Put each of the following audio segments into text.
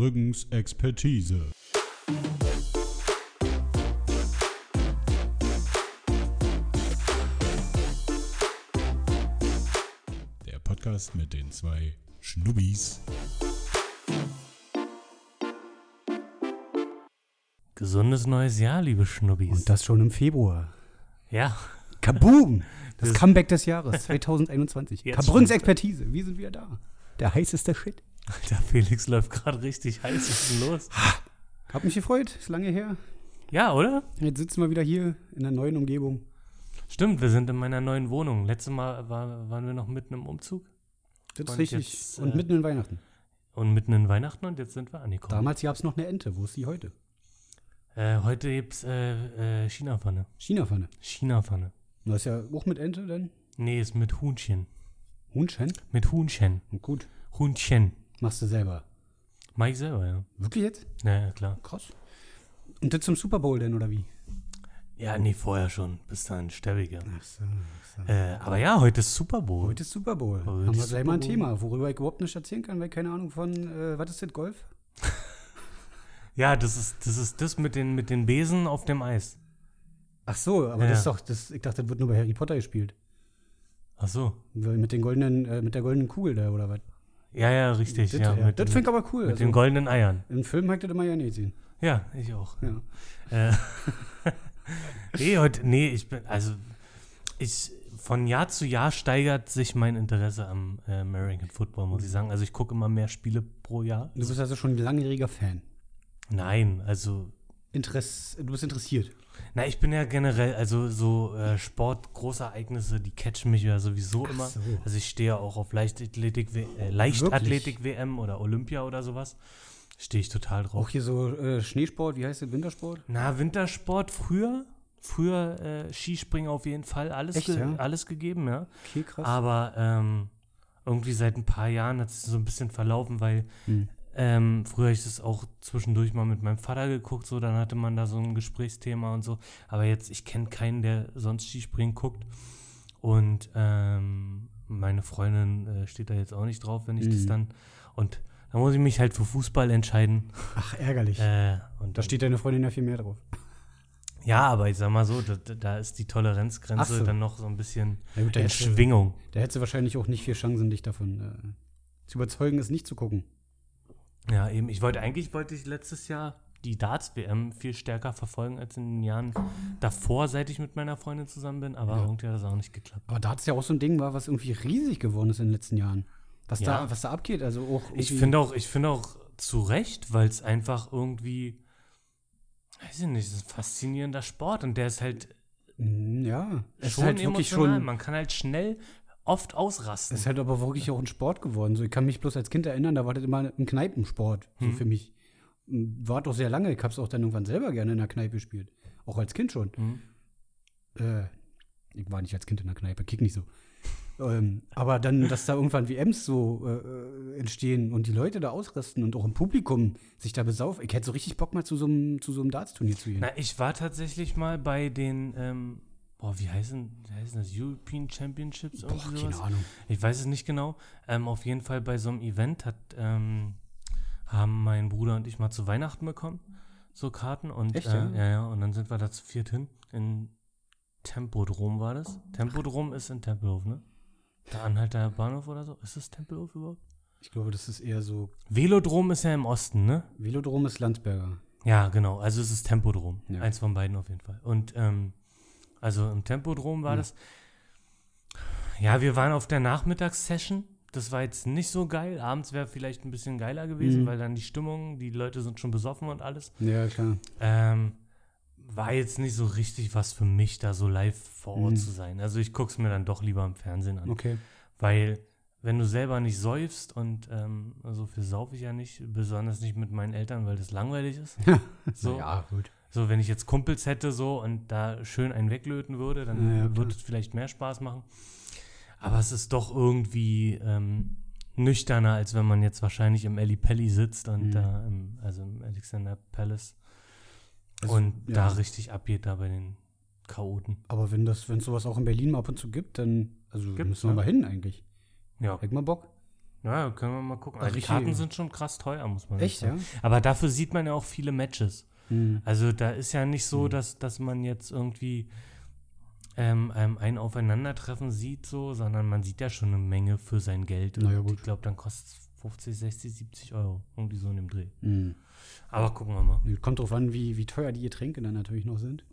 Brüggens Expertise. Der Podcast mit den zwei Schnubbis. Gesundes neues Jahr, liebe Schnubbis. Und das schon im Februar. ja, Kaboom! Das Das- Comeback des Jahres 2021. Jetzt Kabrüngs schon. Expertise. Wir sind wieder da. Der heißeste Shit. Der Felix läuft gerade richtig heiß. Was ist denn los? Hab mich gefreut. Ist lange her. Ja, oder? Jetzt sitzen wir wieder hier in der neuen Umgebung. Stimmt, wir sind in meiner neuen Wohnung. Letztes Mal war, waren wir noch mitten im Umzug Das ist Und richtig. jetzt, Und äh, mitten in Weihnachten. und mitten in Weihnachten und jetzt sind wir angekommen. Damals gab es noch eine Ente. Wo ist die heute? Äh, heute gibt's äh, äh, China-Pfanne. China-Pfanne. China-Pfanne. Das ist ja auch mit Ente dann. Nee, ist mit Huhnchen. Huhnchen. Mit Huhnchen. Gut. Huhnchen. Machst du selber. Mach ich selber, ja. Wirklich jetzt? Ja, ja, klar. Krass. Und das zum Super Bowl denn, oder wie? Ja, nee, vorher schon. Bis dann sterbiger. Ach so. Ach so. Äh, aber ja, heute ist Super Bowl. Heute ist Super Bowl. Heute Haben wir ist gleich mal ein. Thema, worüber ich überhaupt nicht erzählen kann, weil keine Ahnung von, äh, was ist das, Golf? Ja, das ist das, ist das mit, den, mit den Besen auf dem Eis. Ach so, aber Ja. das ist doch, das, ich dachte, das wird nur bei Harry Potter gespielt. Ach so. Mit den goldenen, äh, mit der goldenen Kugel da, oder was? Ja, ja, richtig. Das, ja, ja, mit, das finde ich aber cool. mit Also, den goldenen Eiern. Im Film ich das immer ja nicht gesehen. Ja, ich auch. Ja. Äh, nee, heute, nee, ich bin, also, ich, von Jahr zu Jahr steigert sich mein Interesse am äh, American Football, muss ich sagen. Also, ich gucke immer mehr Spiele pro Jahr. Du bist also schon ein langjähriger Fan. Nein, also, Interess, du bist interessiert. Na, ich bin ja generell, also, so äh, Sport, Großereignisse, die catchen mich ja sowieso Ach immer. so. Also, ich stehe ja auch auf Leichtathletik, äh, Leichtathletik-WM oder Olympia oder sowas. Stehe ich total drauf. Auch hier so äh, Schneesport, wie heißt das, Wintersport? Na, Wintersport früher. Früher äh, Skispringen auf jeden Fall. Alles, Echt, ge ja? alles gegeben, ja. Okay, krass. Aber ähm, irgendwie seit ein paar Jahren hat es so ein bisschen verlaufen, weil Hm. Ähm, früher habe ich das auch zwischendurch mal mit meinem Vater geguckt, so dann hatte man da so ein Gesprächsthema und so. Aber jetzt, ich kenne keinen, der sonst Skispringen guckt. Und ähm, meine Freundin äh, steht da jetzt auch nicht drauf, wenn ich das Mhm. dann. Und da muss ich mich halt für Fußball entscheiden. Ach, ärgerlich. Äh, und da steht deine Freundin ja viel mehr drauf. Ja, aber ich sag mal so, da, da ist die Toleranzgrenze so. dann noch so ein bisschen Ja, gut, da in du- Schwingung. Da hättest du wahrscheinlich auch nicht viel Chancen, dich davon äh, zu überzeugen, es nicht zu gucken. Ja, eben. Ich wollte eigentlich wollte ich letztes Jahr die Darts-WM viel stärker verfolgen als in den Jahren davor, seit ich mit meiner Freundin zusammen bin, aber Ja. irgendwie hat das auch nicht geklappt. Aber da hat es ja auch so ein Ding war, was irgendwie riesig geworden ist in den letzten Jahren. Was, Ja. da, was da abgeht, also auch Ich finde auch, ich finde auch zu Recht, weil es einfach irgendwie, weiß ich nicht, es ist ein faszinierender Sport und der ist halt Mm, Ja, es schon ist halt wirklich emotional. schon. Man kann halt schnell oft ausrasten. Es ist halt aber wirklich auch ein Sport geworden. So, ich kann mich bloß als Kind erinnern, da war das immer ein Kneipensport, so Mhm. für mich. War doch sehr lange. Ich habe es auch dann irgendwann selber gerne in der Kneipe gespielt. Auch als Kind schon. Hm? Äh, ich war nicht als Kind in der Kneipe, kick nicht so. ähm, aber dann, dass da irgendwann WMs so äh, äh, entstehen und die Leute da ausrasten und auch im Publikum sich da besaufen. Ich hätte so richtig Bock mal zu so einem, zu so einem Darts-Turnier zu gehen. Na, ich war tatsächlich mal bei den, ähm, boah, wie heißen, wie heißen das, European Championships? Boah, irgendwie keine sowas? Ahnung. Ich weiß es nicht genau. Ähm, auf jeden Fall bei so einem Event hat, ähm, haben mein Bruder und ich mal zu Weihnachten bekommen, so Karten. Und, Echt, äh, ja? ja? Ja, und dann sind wir da zu viert hin. In Tempodrom war das. Tempodrom ist in Tempelhof, ne? Der Anhalter Bahnhof oder so. Ist das Tempelhof überhaupt? Ich glaube, das ist eher so. Velodrom ist ja im Osten, ne? Velodrom ist Landsberger. Ja, genau. Also es ist Tempodrom. Ja. Eins von beiden auf jeden Fall. Und ähm, also im Tempodrom war Ja. das. Ja, wir waren auf der Nachmittagssession. Das war jetzt nicht so geil. Abends wäre vielleicht ein bisschen geiler gewesen, Mhm. weil dann die Stimmung, die Leute sind schon besoffen und alles. Ja, klar. Ähm, war jetzt nicht so richtig was für mich, da so live vor Ort Mhm. zu sein. Also ich gucke es mir dann doch lieber im Fernsehen an. Okay. Weil, wenn du selber nicht säufst und ähm, so viel saufe ich ja nicht, besonders nicht mit meinen Eltern, weil das langweilig ist. So, Ja, gut. So wenn ich jetzt Kumpels hätte so und da schön einen weglöten würde, dann Ja, würde es vielleicht mehr Spaß machen. Aber es ist doch irgendwie ähm, nüchterner, als wenn man jetzt wahrscheinlich im Eli Pelli sitzt und Mhm. da im, also im Alexander Palace Also, und ja. da richtig abgeht, da bei den Chaoten. Aber wenn das, wenn es sowas auch in Berlin mal ab und zu gibt, dann also Gibt's, müssen wir ja. mal hin eigentlich. Ja, Hätt mal Bock. Ja, können wir mal gucken. Also die Karten sind schon krass teuer, muss man Echt, sagen. ja? Aber dafür sieht man ja auch viele Matches. Hm. Also da ist ja nicht so, dass, dass man jetzt irgendwie ähm, ähm, ein Aufeinandertreffen sieht, so, sondern man sieht ja schon eine Menge für sein Geld. Na ja, Und gut. Ich glaube, dann kostet es 50, 60, 70 Euro. Irgendwie so in dem Dreh. Hm. Aber gucken wir mal. Kommt drauf an, wie, wie teuer die Getränke dann natürlich noch sind.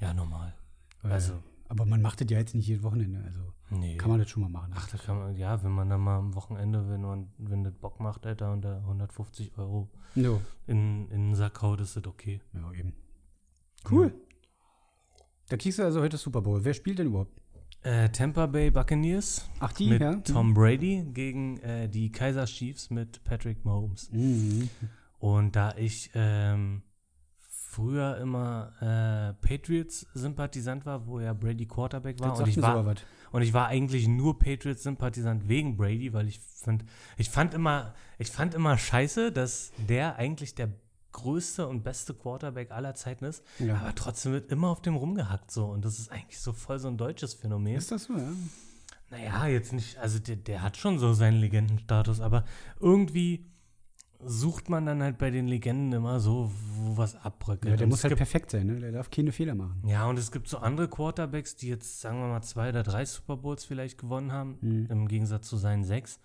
Ja, normal. Also- aber man macht das ja jetzt nicht jedes Wochenende. Also Nee. kann man das schon mal machen. Ach, da kann man, ja, wenn man dann mal am Wochenende, wenn man, wenn das Bock macht, Alter, und da 150 Euro Jo. in, in den Sack haut, ist das okay. Ja, eben. Cool. Da kriegst du also heute Super Bowl. Wer spielt denn überhaupt? Äh, Tampa Bay Buccaneers Ach, die, mit ja? Tom Brady gegen äh, die Kaiser Chiefs mit Patrick Mahomes. Mhm. Und da ich ähm, früher immer äh, Patriots-Sympathisant war, wo ja Brady Quarterback war, und ich war. Und ich war eigentlich nur Patriots-Sympathisant wegen Brady, weil ich fand, ich fand immer, ich fand immer scheiße, dass der eigentlich der größte und beste Quarterback aller Zeiten ist, Ja. aber trotzdem wird immer auf dem rumgehackt so und das ist eigentlich so voll so ein deutsches Phänomen. Ist das so, ja? Naja, jetzt nicht, also der, der hat schon so seinen Legendenstatus, aber irgendwie sucht man dann halt bei den Legenden immer so, wo was abbröckelt. Ja, der Und muss halt gibt- perfekt sein, ne? Der darf keine Fehler machen. ja, und es gibt so andere Quarterbacks, die jetzt, sagen wir mal, zwei oder drei Super Bowls vielleicht gewonnen haben, Mhm. im Gegensatz zu seinen sechs,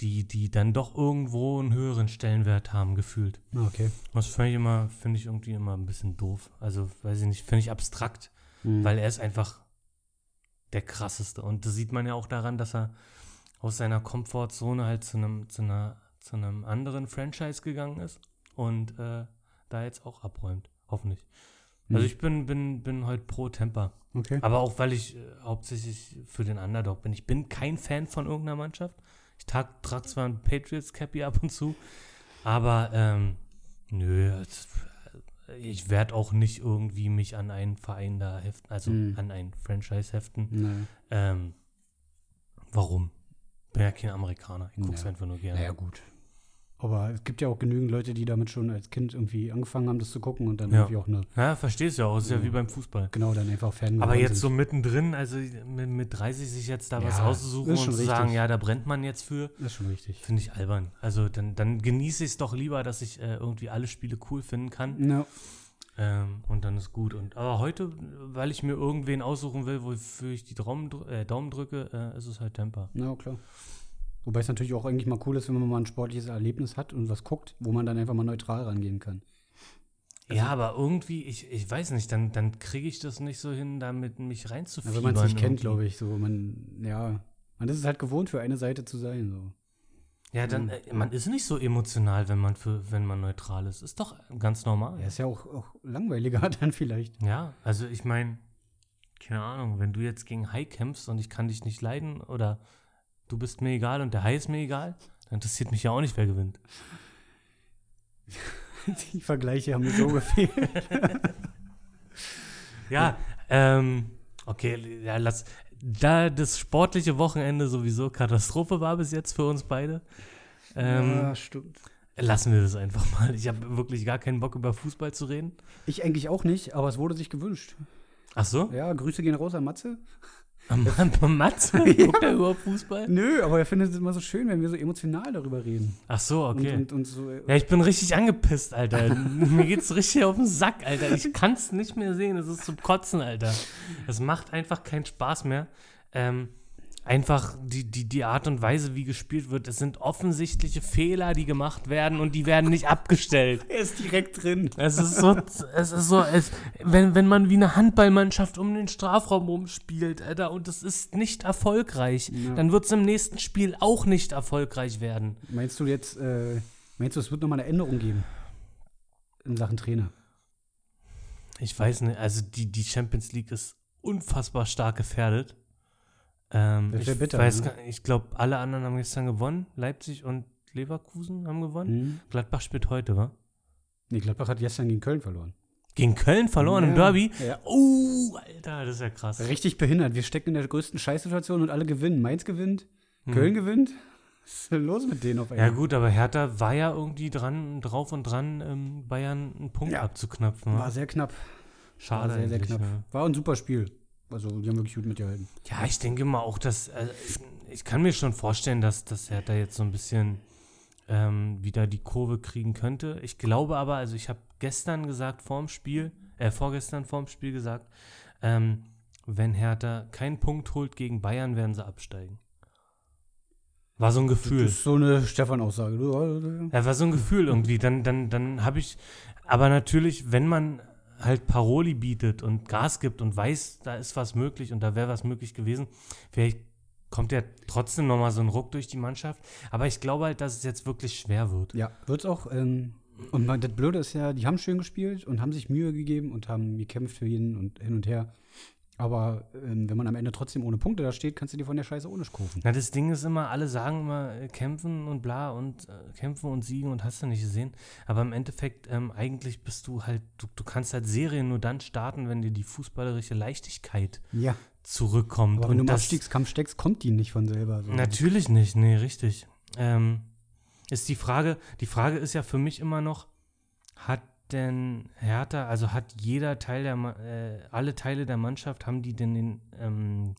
die, die dann doch irgendwo einen höheren Stellenwert haben, gefühlt. Ah, okay. Das finde ich immer, finde ich irgendwie immer ein bisschen doof. Also, weiß ich nicht, finde ich abstrakt, Mhm. weil er ist einfach der krasseste. Und das sieht man ja auch daran, dass er aus seiner Komfortzone halt zu einem, zu einer, zu einem anderen Franchise gegangen ist und äh, da jetzt auch abräumt. Hoffentlich. Also Mhm. ich bin, bin, bin heute pro Temper. Okay. Aber auch weil ich äh, hauptsächlich für den Underdog bin. Ich bin kein Fan von irgendeiner Mannschaft. Ich trage trag zwar ein Patriots-Cappy ab und zu, aber ähm, nö, es- ich werde auch nicht irgendwie mich an einen Verein da heften, also Mhm. an ein Franchise heften. Naja. Ähm, warum? Bin ja kein Amerikaner. Ich gucke es Ja. einfach nur gerne. naja, gut. Aber es gibt ja auch genügend Leute, die damit schon als Kind irgendwie angefangen haben, das zu gucken und dann Ja. irgendwie auch eine, Ja, verstehst du ja auch. Ist ja, Ja. wie beim Fußball. genau, dann einfach Fan Aber jetzt so sind. mittendrin, also mit, mit 30 sich jetzt da was Ja, auszusuchen ist und zu sagen, richtig. ja, da brennt man jetzt für, Das ist schon richtig. finde ich albern. Also dann, dann genieße ich es doch lieber, dass ich äh, irgendwie alle Spiele cool finden kann. Ja. Ähm, und dann ist gut. Und aber heute, weil ich mir irgendwen aussuchen will, wofür ich die Daumen, äh, Daumen drücke, äh, ist es halt Temper. Na klar. Wobei es natürlich auch eigentlich mal cool ist, wenn man mal ein sportliches Erlebnis hat und was guckt, wo man dann einfach mal neutral rangehen kann. ja, aber irgendwie, ich, ich weiß nicht, dann, dann kriege ich das nicht so hin, damit mich Ja, reinzufiebern. wenn man es nicht kennt, glaube ich, so man, ja, man ist es halt gewohnt, für eine Seite zu sein. So. Ja, dann, äh, man ist nicht so emotional, wenn man für, wenn man neutral ist. Ist doch ganz normal. Ja, ist ja auch, auch langweiliger dann vielleicht. Ja, also ich meine, keine Ahnung, wenn du jetzt gegen Hai kämpfst und ich kann dich nicht leiden oder du bist mir egal und der Hai ist mir egal, dann interessiert mich ja auch nicht, wer gewinnt. Die Vergleiche haben mir so gefehlt. Ja, ähm, okay, ja, lass. Da das sportliche Wochenende sowieso Katastrophe war bis jetzt für uns beide, ähm, stimmt. lassen wir das einfach mal. Ich habe wirklich gar keinen Bock über Fußball zu reden. Ich eigentlich auch nicht, aber es wurde sich gewünscht. Ach so? Ja, Grüße gehen raus an Matze. Mann, Matze? Guckt er überhaupt Fußball? Nö, aber er findet es immer so schön, wenn wir so emotional darüber reden. Ach so, okay. Und, und, und so, äh, Ja, ich bin richtig angepisst, Alter. Mir geht's richtig auf den Sack, Alter. Ich kann's nicht mehr sehen. Es ist zum Kotzen, Alter. Es macht einfach keinen Spaß mehr. Ähm, einfach die, die, die Art und Weise, wie gespielt wird. Es sind offensichtliche Fehler, die gemacht werden und die werden nicht abgestellt. er ist direkt drin. Es ist so, es ist so, es, wenn, wenn man wie eine Handballmannschaft um den Strafraum rumspielt, Alter, und es ist nicht erfolgreich, Ja. dann wird's im nächsten Spiel auch nicht erfolgreich werden. Meinst du jetzt, äh, meinst du, es wird nochmal eine Änderung geben? In Sachen Trainer. Ich weiß nicht, also die, die Champions League ist unfassbar stark gefährdet. Ähm, ich bitter, weiß ne? ich glaube, alle anderen haben gestern gewonnen. Leipzig und Leverkusen haben gewonnen. Hm? Gladbach spielt heute, wa? Nee, Gladbach hat gestern gegen Köln verloren. Gegen Köln verloren im Ja, Derby. Ja. Oh, Alter, das ist ja krass. Richtig behindert. Wir stecken in der größten Scheißsituation und alle gewinnen. Mainz gewinnt, Hm. Köln gewinnt. Was ist denn los mit denen auf Ja einmal? gut, aber Hertha war ja irgendwie dran, drauf und dran, ähm, Bayern einen Punkt Ja. abzuknöpfen. War wa? sehr knapp. Schade War sehr, sehr knapp. ja. War ein super Spiel. Also, die haben wirklich gut mitgehalten. Ja, ich denke mal auch, dass äh, ich kann mir schon vorstellen, dass, dass Hertha jetzt so ein bisschen ähm, wieder die Kurve kriegen könnte. Ich glaube aber, also ich habe gestern gesagt vorm Spiel, äh, vorgestern vorm Spiel gesagt, ähm, wenn Hertha keinen Punkt holt gegen Bayern, werden sie absteigen. War so ein Gefühl. Das ist so eine Stefan-Aussage. Du- Ja, war so ein Gefühl irgendwie. Dann, dann, dann habe ich, aber natürlich, wenn man halt Paroli bietet und Gas gibt und weiß, da ist was möglich und da wäre was möglich gewesen, vielleicht kommt ja trotzdem nochmal so ein Ruck durch die Mannschaft. Aber ich glaube halt, dass es jetzt wirklich schwer wird. Ja, wird's auch. Ähm, und man, das Blöde ist ja, die haben schön gespielt und haben sich Mühe gegeben und haben gekämpft für jeden und hin und her. Aber ähm, wenn man am Ende trotzdem ohne Punkte da steht, kannst du dir von der Scheiße ohne kaufen. Na, das Ding ist immer, alle sagen immer, äh, kämpfen und bla und äh, kämpfen und siegen und hast du nicht gesehen. Aber im Endeffekt, ähm, eigentlich bist du halt, du, du kannst halt Serien nur dann starten, wenn dir die fußballerische Leichtigkeit Ja, zurückkommt. aber wenn du im Abstiegskampf steckst, kommt die nicht von selber. So. Natürlich nicht, nee, richtig. Ähm, ist die Frage, die Frage ist ja für mich immer noch, hat denn Hertha, also hat jeder Teil der, äh, alle Teile der Mannschaft, haben die denn den ähm,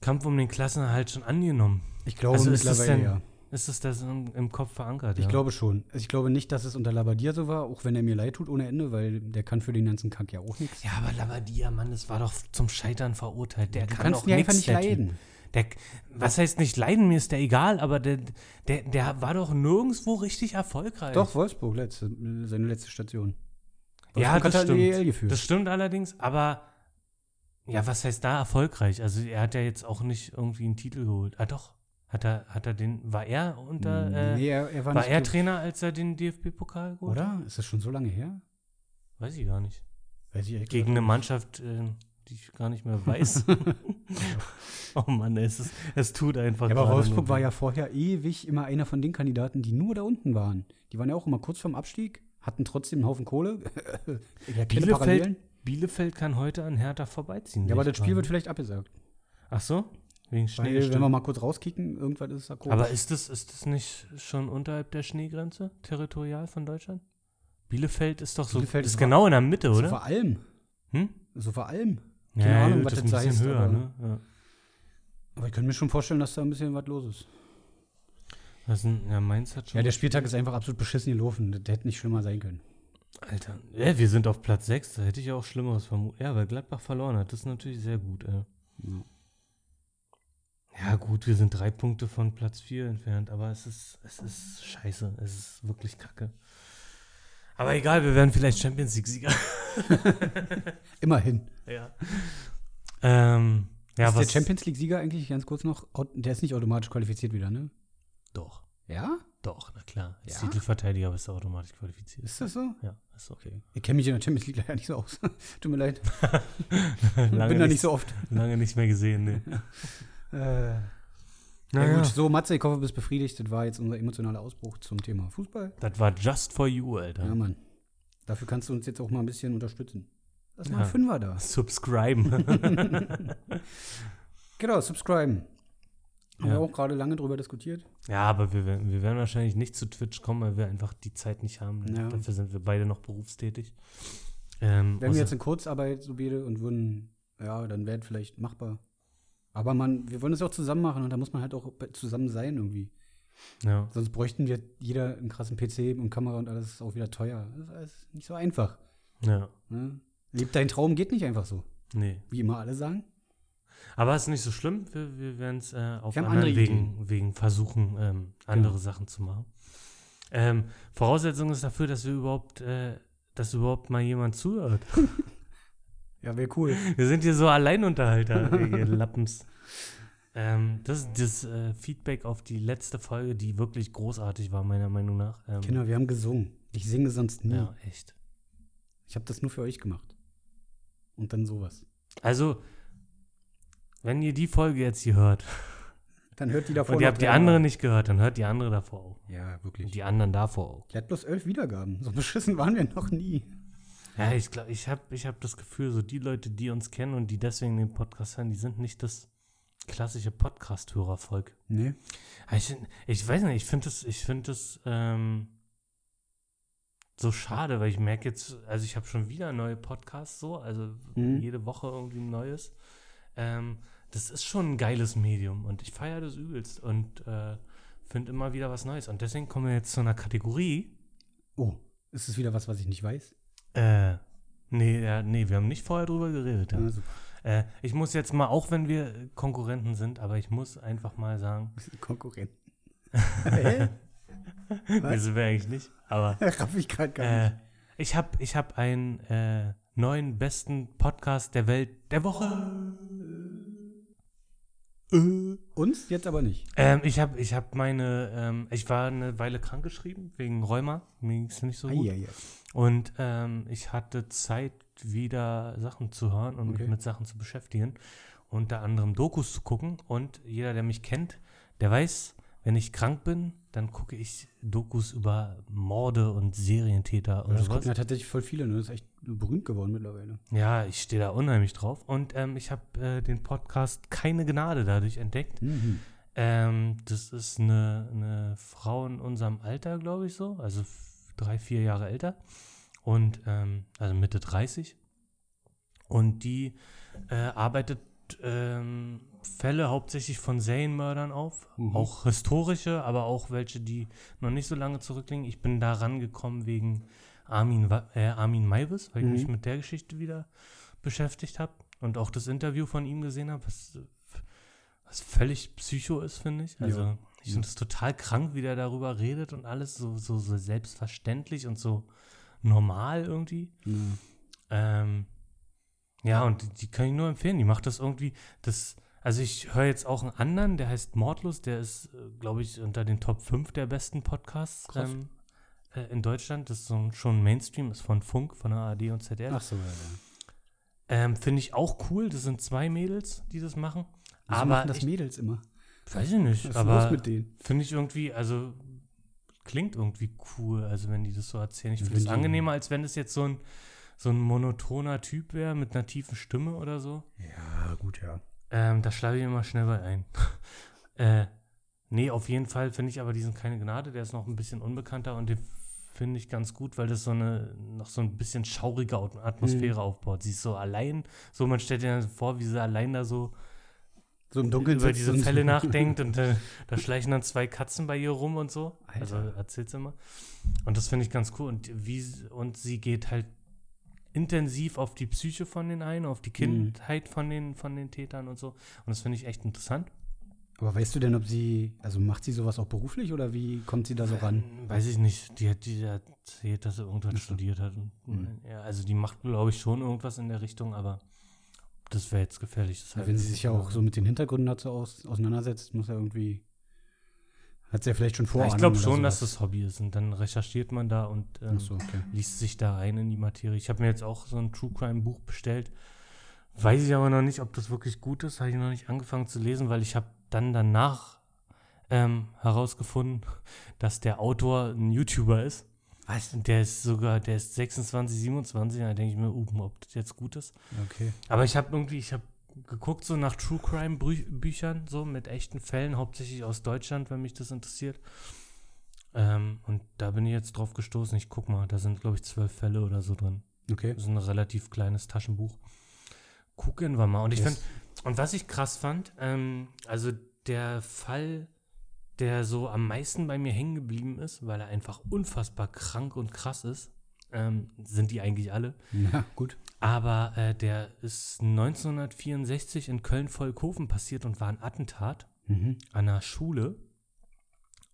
Kampf um den Klassenerhalt schon angenommen? Ich glaube Also ist mittlerweile denn- ja. Ist es das im, im Kopf verankert? Ich ja? glaube schon. Also ich glaube nicht, dass es unter Labadier so war, auch wenn er mir leid tut ohne Ende, weil der kann für den ganzen Kack ja auch nichts. Ja, aber Labadia, Mann, das war doch zum Scheitern verurteilt. Der Du kann kannst doch ihn einfach nicht der Typ. Der, was heißt nicht leiden? Mir ist der egal, aber der, der, der war doch nirgendwo richtig erfolgreich. Doch, Wolfsburg, letzte, seine letzte Station. Ja, Wolfsburg das hat halt stimmt. Das stimmt allerdings, aber ja, was heißt da erfolgreich? Also er hat ja jetzt auch nicht irgendwie einen Titel geholt. Ah doch, hat er, hat er den, war er unter, äh, nee, er, er war, war er Trainer, als er den DFB-Pokal geholt hat? Oder? Ist das schon so lange her? Weiß ich gar nicht. Weiß ich Gegen eine. Mannschaft, äh, die ich gar nicht mehr weiß. oh Mann, es, ist, es tut einfach Ja, aber Wolfsburg war ja vorher ewig immer einer von den Kandidaten, die nur da unten waren. Die waren ja auch immer kurz vorm Abstieg, hatten trotzdem einen Haufen Kohle. ja. Bielefeld, Bielefeld kann heute an Hertha vorbeiziehen. Ja, aber das Spiel wird vielleicht abgesagt. Ach so? Wegen Schnee. Weil, wenn wir mal kurz rauskicken, irgendwann ist es da komisch. Aber ist das, ist das nicht schon unterhalb der Schneegrenze, territorial von Deutschland? Bielefeld ist doch so, Bielefeld ist ist genau in der Mitte, so oder? vor allem. Hm? So vor allem. Keine Ahnung, was das das heißt, höher, aber- ne? Ja. Aber ich könnte mir schon vorstellen, dass da ein bisschen was los ist. Das sind, ja, Mainz hat schon. Ja, der Spieltag ist einfach absolut beschissen gelaufen. Das hätte nicht schlimmer sein können. Alter, ja, wir sind auf Platz 6, da hätte ich auch Schlimmeres vermutet. Ja, weil Gladbach verloren hat, das ist natürlich sehr gut, ey. Ja. Ja, gut, wir sind drei Punkte von Platz 4 entfernt, aber es ist, es ist scheiße, es ist wirklich kacke. Aber egal, wir werden vielleicht Champions League-Sieger. Immerhin. ja. Ähm, ja, ist was? der Champions League-Sieger eigentlich ganz kurz noch? Der ist nicht automatisch qualifiziert wieder, ne? Doch, Ja? doch, na klar. Als Ja? Titelverteidiger bist du automatisch qualifiziert. Ist das so? Ja, ist so. Okay. Ich kenne mich in der Champions League leider nicht so aus. Tut mir leid. lange, Bin da nicht nicht, so oft. lange nicht mehr gesehen, ne. Äh, ja, gut, so Matze, ich hoffe, du bist befriedigt. Das war jetzt unser emotionaler Ausbruch zum Thema Fußball. Das war just for you, Alter. Ja, Mann. Dafür kannst du uns jetzt auch mal ein bisschen unterstützen. Lass mal Ja. ein Fünfer da. Subscriben. Genau, subscriben. Haben Ja. wir auch gerade lange drüber diskutiert. ja, aber wir, werden- wir werden wahrscheinlich nicht zu Twitch kommen, weil wir einfach die Zeit nicht haben. Ja. Dafür sind wir beide noch berufstätig. Ähm, Wären wir jetzt in Kurzarbeit so beide und würden, ja, dann wäre es vielleicht machbar. Aber man, wir wollen es auch zusammen machen und da muss man halt auch zusammen sein irgendwie. ja. Sonst bräuchten wir jeder einen krassen PC und Kamera und alles ist auch wieder teuer. Das ist alles nicht so einfach. ja, Ne? Lebt dein Traum geht nicht einfach so. nee. Wie immer alle sagen. Aber es ist nicht so schlimm. Wir, wir werden es äh, auf anderen andere Wegen, Wegen versuchen, ähm, andere Genau. Sachen zu machen. Ähm, Voraussetzung ist dafür, dass wir überhaupt, äh, dass überhaupt mal jemand zuhört. Ja, wäre cool. Wir sind hier so Alleinunterhalter, ihr Lappens. Ähm, das ist das äh, Feedback auf die letzte Folge, die wirklich großartig war, meiner Meinung nach. Ähm, Kinder, wir haben gesungen. Ich singe sonst nie. Ja, echt. Ich habe das nur für euch gemacht. Und dann sowas. Also, wenn ihr die Folge jetzt hier hört Dann hört die davor und ihr habt die andere nicht gehört, dann hört die andere davor auch. Ja, Und wirklich. die anderen davor auch. Die hat bloß elf Wiedergaben. So beschissen waren wir noch nie. Ja, ich glaube, ich habe ich hab das Gefühl, so die Leute, die uns kennen und die deswegen den Podcast hören, die sind nicht das klassische Podcast-Hörervolk. Nee. Ich, ich weiß nicht, ich finde das, ich finde das ähm, so schade, weil ich merke jetzt, also ich habe schon wieder neue Podcasts so, also Mhm. jede Woche irgendwie ein neues. Ähm, das ist schon ein geiles Medium und ich feiere das übelst und äh, finde immer wieder was Neues. Und deswegen kommen wir jetzt zu einer Kategorie. Oh, ist es wieder was, was ich nicht weiß? Äh, nee, ja, nee, wir haben nicht vorher drüber geredet. Ja. Super. Äh, ich muss jetzt mal, auch wenn wir Konkurrenten sind, aber ich muss einfach mal sagen, Konkurrent. Hä? wir sind wir eigentlich nicht, aber Raff ich gerade gar äh, nicht. ich habe ich hab einen äh, neuen besten Podcast der Welt der Woche. Uns jetzt aber nicht. Ähm, ich habe ich hab meine, ähm, ich war eine Weile krankgeschrieben wegen Rheuma, mir ging es nicht so gut. Eieiei. Und ähm, ich hatte Zeit, wieder Sachen zu hören und Okay. mich mit Sachen zu beschäftigen. Unter anderem Dokus zu gucken. Und jeder, der mich kennt, der weiß, wenn ich krank bin, dann gucke ich Dokus über Morde und Serientäter und Das sowas. gucken ja tatsächlich voll viele, ne? Das ist echt berühmt geworden mittlerweile. Ja, ich stehe da unheimlich drauf. Und ähm, ich habe äh, den Podcast Keine Gnade dadurch entdeckt. Mhm. Ähm, das ist eine, eine Frau in unserem Alter, glaube ich so, also drei, vier Jahre älter und ähm, also Mitte 30. Und die äh, arbeitet ähm, Fälle hauptsächlich von Serienmördern auf, Mhm. auch historische, aber auch welche, die noch nicht so lange zurückliegen. Ich bin da rangekommen wegen Armin, äh, Armin Maivis, weil ich Mhm. mich mit der Geschichte wieder beschäftigt habe und auch das Interview von ihm gesehen habe, was, was völlig psycho ist, finde ich. Also Ja. ich finde es total krank, wie der darüber redet und alles so, so, so selbstverständlich und so normal irgendwie. Ja. Ähm, ja, und die, die kann ich nur empfehlen. Die macht das irgendwie, das, also ich höre jetzt auch einen anderen, der heißt Mordlos, der ist, glaube ich, unter den Top 5 der besten Podcasts ähm, äh, in Deutschland. Das ist so ein, schon Mainstream, ist von Funk, von der ARD und ZDF. Ach so, ja. Ähm, Finde ich auch cool. Das sind zwei Mädels, die das machen. Wieso aber machen das ich, Mädels immer? weiß ich nicht, Was ist aber los mit denen? finde ich irgendwie, also klingt irgendwie cool, also wenn die das so erzählen. Ich finde es angenehmer, als wenn das jetzt so ein, so ein monotoner Typ wäre mit einer tiefen Stimme oder so. Ja, gut, ja. Ähm, da schlage ich immer schnell bei ein. äh, nee, auf jeden Fall finde ich aber diesen keine Gnade, der ist noch ein bisschen unbekannter und den finde ich ganz gut, weil das so eine noch so ein bisschen schaurige At- Atmosphäre Mhm. aufbaut. Sie ist so allein, so man stellt dir dann vor, wie sie allein da so So im Dunkeln über diese Fälle nachdenkt und äh, da schleichen dann zwei Katzen bei ihr rum und so. Alter. Also erzählt sie immer. Und das finde ich ganz cool. Und wie und sie geht halt intensiv auf die Psyche von den einen, auf die Kindheit von den von den Tätern und so. Und das finde ich echt interessant. Aber weißt du denn, ob sie, also macht sie sowas auch beruflich oder wie kommt sie da so ran? Weiß ich nicht. Die hat die hat erzählt, dass sie irgendwas Ach so. studiert hat. Mhm. ja, also die macht, glaube ich, schon irgendwas in der Richtung, aber das wäre jetzt gefährlich. Das Wenn sie sich ja auch so mit den Hintergründen dazu aus, auseinandersetzt, muss ja irgendwie, hat sie ja vielleicht schon Ja, Vorahnung ich glaube schon, dass das Hobby ist. Und dann recherchiert man da und ähm, so, okay. liest sich da rein in die Materie. Ich habe mir jetzt auch so ein True Crime Buch bestellt. Weiß ich aber noch nicht, ob das wirklich gut ist. Habe ich noch nicht angefangen zu lesen, weil ich habe dann danach ähm, herausgefunden, dass der Autor ein YouTuber ist. Was? Und der ist sogar, der ist 26, 27. Da denke ich mir, uh, ob das jetzt gut ist. Okay. Aber ich habe irgendwie, ich habe geguckt so nach True Crime Brü Büchern, so mit echten Fällen, hauptsächlich aus Deutschland, wenn mich das interessiert. Ähm, und da bin ich jetzt drauf gestoßen. Ich guck mal, da sind, glaube ich, zwölf Fälle oder so drin. Okay. Das ist ein relativ kleines Taschenbuch. Gucken wir mal. Und ich Yes. find, und was ich krass fand, ähm, also der Fall, der so am meisten bei mir hängen geblieben ist, weil er einfach unfassbar krank und krass ist, ähm, sind die eigentlich alle. Na, gut. Aber äh, der ist 1964 in Köln-Volkhofen passiert und war ein Attentat Mhm. an einer Schule.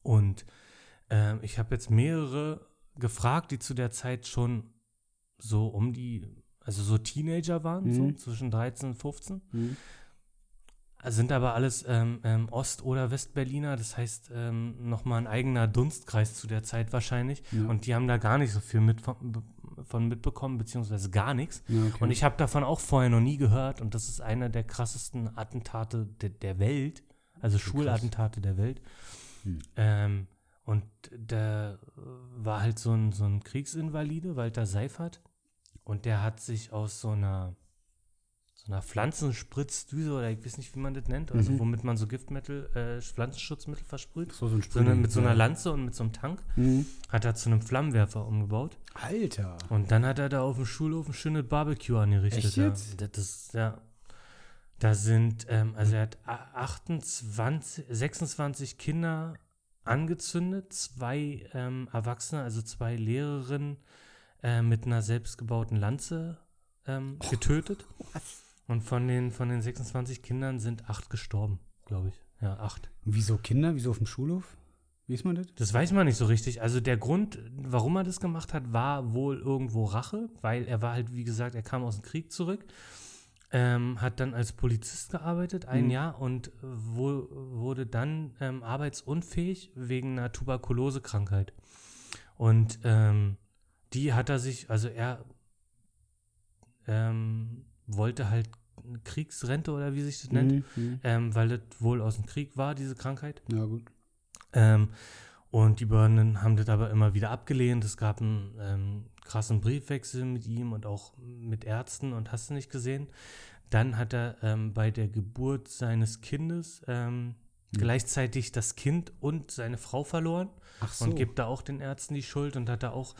Und ähm, ich habe jetzt mehrere gefragt, die zu der Zeit schon so um die, also so Teenager waren, so Mhm. zwischen 13 und 15. Mhm. Sind aber alles ähm, ähm, Ost- oder Westberliner, das heißt ähm, nochmal ein eigener Dunstkreis zu der Zeit wahrscheinlich. Ja. Und die haben da gar nicht so viel mit von, von mitbekommen, beziehungsweise gar nichts. Ja, okay. Und ich habe davon auch vorher noch nie gehört und das ist einer der krassesten Attentate de der Welt, also Schulattentate der Welt. Hm. Ähm, und da war halt so ein, so ein Kriegsinvalide, Walter Seifert, und der hat sich aus so einer so einer Pflanzenspritzdüse oder ich weiß nicht, wie man das nennt, also Mhm. womit man so Giftmittel, äh, Pflanzenschutzmittel versprüht, so, so ein so eine, mit so einer Ja. Lanze und mit so einem Tank, Mhm. hat er zu einem Flammenwerfer umgebaut. Alter. Und dann hat er da auf dem Schulhof ein schönes Barbecue angerichtet. Echt ja. jetzt? Das ist, ja. Da sind, ähm, also er hat a- 28, 26 Kinder angezündet, zwei ähm, Erwachsene, also zwei Lehrerinnen äh, mit einer selbstgebauten Lanze ähm, getötet. Und von den, von den 26 Kindern sind acht gestorben, glaube ich. Ja, acht. Wieso Kinder? Wieso auf dem Schulhof? Wie ist man das? Das weiß man nicht so richtig. Also der Grund, warum er das gemacht hat, war wohl irgendwo Rache, weil er war halt, wie gesagt, er kam aus dem Krieg zurück, ähm, hat dann als Polizist gearbeitet, ein Mhm. Jahr, und wo, wurde dann ähm, arbeitsunfähig wegen einer Tuberkulosekrankheit. Und ähm, die hat er sich, also er ähm, wollte halt Kriegsrente oder wie sich das nennt, Mhm. ähm, weil das wohl aus dem Krieg war, diese Krankheit. Ja, gut. Ähm, und die Behörden haben das aber immer wieder abgelehnt. Es gab einen ähm, krassen Briefwechsel mit ihm und auch mit Ärzten und hast du nicht gesehen. Dann hat er ähm, bei der Geburt seines Kindes ähm, Hm. gleichzeitig das Kind und seine Frau verloren Ach so. und gibt da auch den Ärzten die Schuld und hat da auch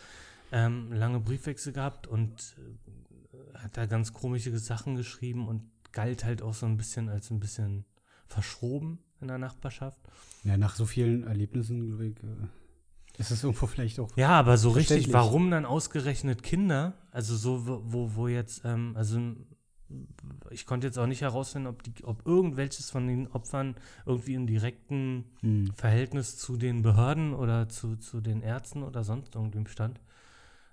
ähm, lange Briefwechsel gehabt und äh, hat da ganz komische Sachen geschrieben und galt halt auch so ein bisschen als ein bisschen verschroben in der Nachbarschaft. ja, nach so vielen Erlebnissen, glaube ich, äh, ist es irgendwo vielleicht auch. Ja, aber so richtig, warum dann ausgerechnet Kinder? Also so, wo- wo, wo jetzt, ähm, also ich konnte jetzt auch nicht herausfinden, ob, die, ob irgendwelches von den Opfern irgendwie im direkten Hm. Verhältnis zu den Behörden oder zu, zu den Ärzten oder sonst irgendwem stand.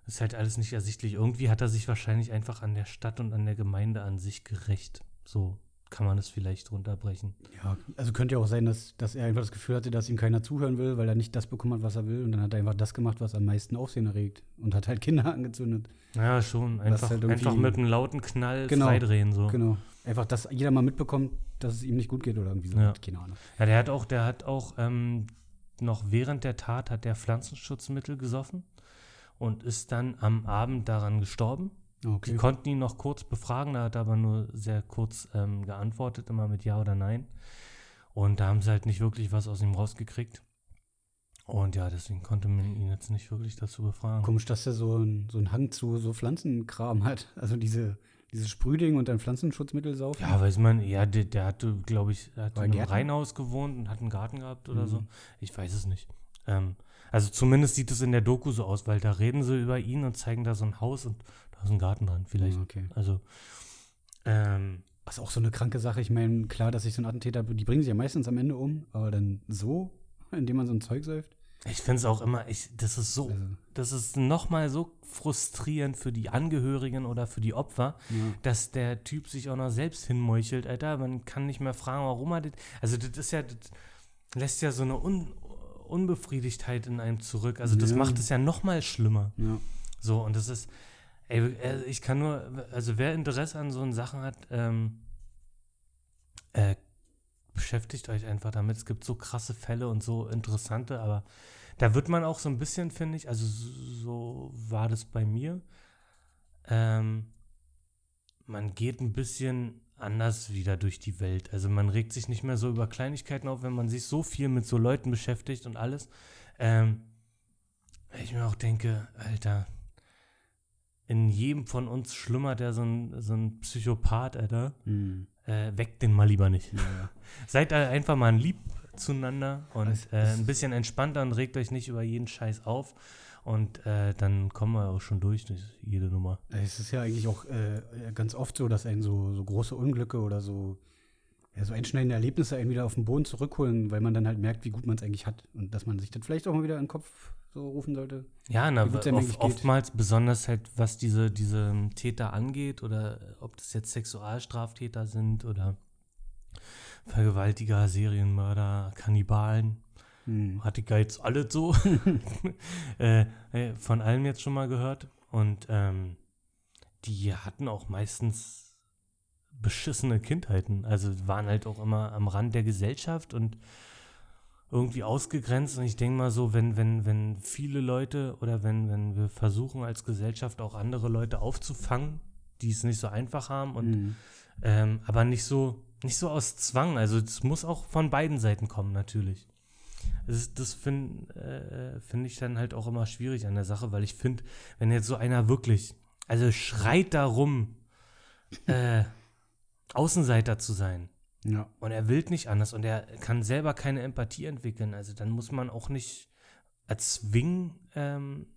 Das ist halt alles nicht ersichtlich. Irgendwie hat er sich wahrscheinlich einfach an der Stadt und an der Gemeinde an sich gerecht. So kann man es vielleicht runterbrechen. Ja, also könnte ja auch sein, dass, dass er einfach das Gefühl hatte, dass ihm keiner zuhören will, weil er nicht das bekommen hat, was er will. Und dann hat er einfach das gemacht, was am meisten Aufsehen erregt. Und hat halt Kinder angezündet. Ja, schon. Einfach, halt einfach mit einem lauten Knall Genau. freidrehen. So. Genau. Einfach, dass jeder mal mitbekommt, dass es ihm nicht gut geht oder irgendwie so. Ja. Keine Ahnung. Ja, der hat auch, der hat auch ähm, noch während der Tat hat der Pflanzenschutzmittel gesoffen und ist dann am Abend daran gestorben. Die Okay. konnten ihn noch kurz befragen, da hat er aber nur sehr kurz ähm, geantwortet, immer mit Ja oder Nein. Und da haben sie halt nicht wirklich was aus ihm rausgekriegt. Und ja, deswegen konnte man ihn jetzt nicht wirklich dazu befragen. Komisch, dass er so, ein, so einen Hang zu so Pflanzenkram hat. Also diese, dieses Sprühding und dann Pflanzenschutzmittel saufen. Ja, weiß man, ja, der, der hatte, glaube ich, hat in einem Gärtner? Reihenhaus gewohnt und hat einen Garten gehabt oder Mhm. so. Ich weiß es nicht. Ähm, also zumindest sieht es in der Doku so aus, weil da reden sie über ihn und zeigen da so ein Haus und da ist ein Garten dran, vielleicht. Ah, okay. Also, ähm, Das ist auch so eine kranke Sache. Ich meine, klar, dass sich so ein Attentäter, die bringen sich ja meistens am Ende um, aber dann so, indem man so ein Zeug säuft. ich finde es auch immer, ich, das ist so, Also, das ist nochmal so frustrierend für die Angehörigen oder für die Opfer, ja. dass der Typ sich auch noch selbst hinmeuchelt, Alter. Man kann nicht mehr fragen, warum er das. Also, das ist ja, das lässt ja so eine Un Unbefriedigtheit in einem zurück. Also, das Ja. macht es ja nochmal schlimmer. ja. So, und das ist, ey, äh, ich kann nur, also, wer Interesse an so Sachen hat, ähm, äh, beschäftigt euch einfach damit. Es gibt so krasse Fälle und so interessante, aber da wird man auch so ein bisschen, finde ich, also so war das bei mir. Ähm, man geht ein bisschen anders wieder durch die Welt. Also man regt sich nicht mehr so über Kleinigkeiten auf, wenn man sich so viel mit so Leuten beschäftigt und alles. Ähm, ich mir auch denke, Alter, in jedem von uns schlummert ja so ein, so ein Psychopath, Alter. Hm. Äh, weckt den mal lieber nicht. ja. Seid einfach mal lieb zueinander und äh, ein bisschen entspannter und regt euch nicht über jeden Scheiß auf. Und äh, dann kommen wir auch schon durch, durch jede Nummer. Es ist ja eigentlich auch äh, ganz oft so, dass einen so, so große Unglücke oder so, ja, so einschneidende Erlebnisse einen wieder auf den Boden zurückholen, weil man dann halt merkt, wie gut man es eigentlich hat. Und dass man sich dann vielleicht auch mal wieder in den Kopf so rufen sollte. Ja, na, oft, oftmals besonders halt, was diese, diese Täter angeht oder ob das jetzt Sexualstraftäter sind oder Vergewaltiger, Serienmörder, Kannibalen. Hm. Hatte ich jetzt alle so. äh, äh, von allem jetzt schon mal gehört. Und ähm, die hatten auch meistens beschissene Kindheiten. Also waren halt auch immer am Rand der Gesellschaft und irgendwie ausgegrenzt. Und ich denke mal so, wenn, wenn, wenn viele Leute oder wenn, wenn wir versuchen als Gesellschaft auch andere Leute aufzufangen, die es nicht so einfach haben und Hm. ähm, aber nicht so, nicht so aus Zwang. Also es muss auch von beiden Seiten kommen, natürlich. Das, das finde äh, find ich dann halt auch immer schwierig an der Sache, weil ich finde, wenn jetzt so einer wirklich, also schreit darum, äh, Außenseiter zu sein. Ja. Und er will nicht anders und er kann selber keine Empathie entwickeln. Also dann muss man auch nicht erzwingen, ähm,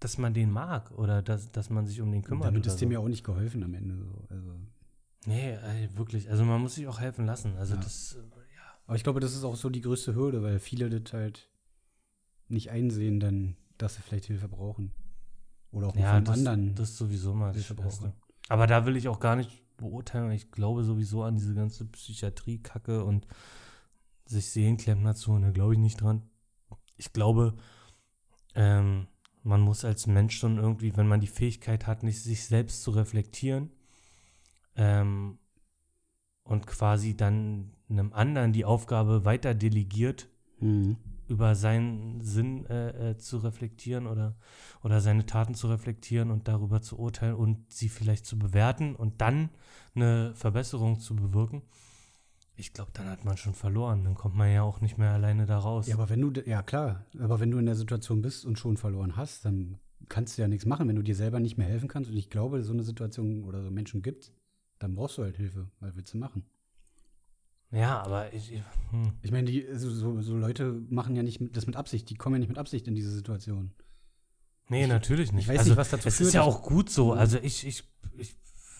dass man den mag oder dass, dass man sich um den kümmert. Damit ist dem so. ja auch nicht geholfen am Ende. So. Also, Nee, ey, wirklich. Also man muss sich auch helfen lassen. Also Ja. das. Aber ich glaube, das ist auch so die größte Hürde, weil viele das halt nicht einsehen, dann, dass sie vielleicht Hilfe brauchen. Oder auch Ja, von das, anderen. das ist sowieso mal Hilfe brauchen. Aber da will ich auch gar nicht beurteilen. Ich glaube sowieso an diese ganze Psychiatrie-Kacke und sich Seelenklempner zu da glaube ich nicht dran. Ich glaube, ähm, man muss als Mensch schon irgendwie, wenn man die Fähigkeit hat, nicht sich selbst zu reflektieren ähm, und quasi dann einem anderen die Aufgabe weiter delegiert, Mhm. über seinen Sinn äh, äh, zu reflektieren oder, oder seine Taten zu reflektieren und darüber zu urteilen und sie vielleicht zu bewerten und dann eine Verbesserung zu bewirken. Ich glaube, dann hat man schon verloren. Dann kommt man ja auch nicht mehr alleine da raus. Ja, aber wenn du, ja klar, aber wenn du in der Situation bist und schon verloren hast, dann kannst du ja nichts machen, wenn du dir selber nicht mehr helfen kannst. Und ich glaube, so eine Situation oder so Menschen gibt, dann brauchst du halt Hilfe. Was willst du machen? Ja, aber ich, ich- hm. Ich meine, die, so, so, so Leute machen ja nicht das mit Absicht, die kommen ja nicht mit Absicht in diese Situation. nee, Ich- natürlich nicht. ich weiß also, nicht, was dazu Es führt, ist ja auch gut so. Also ich, ich, ich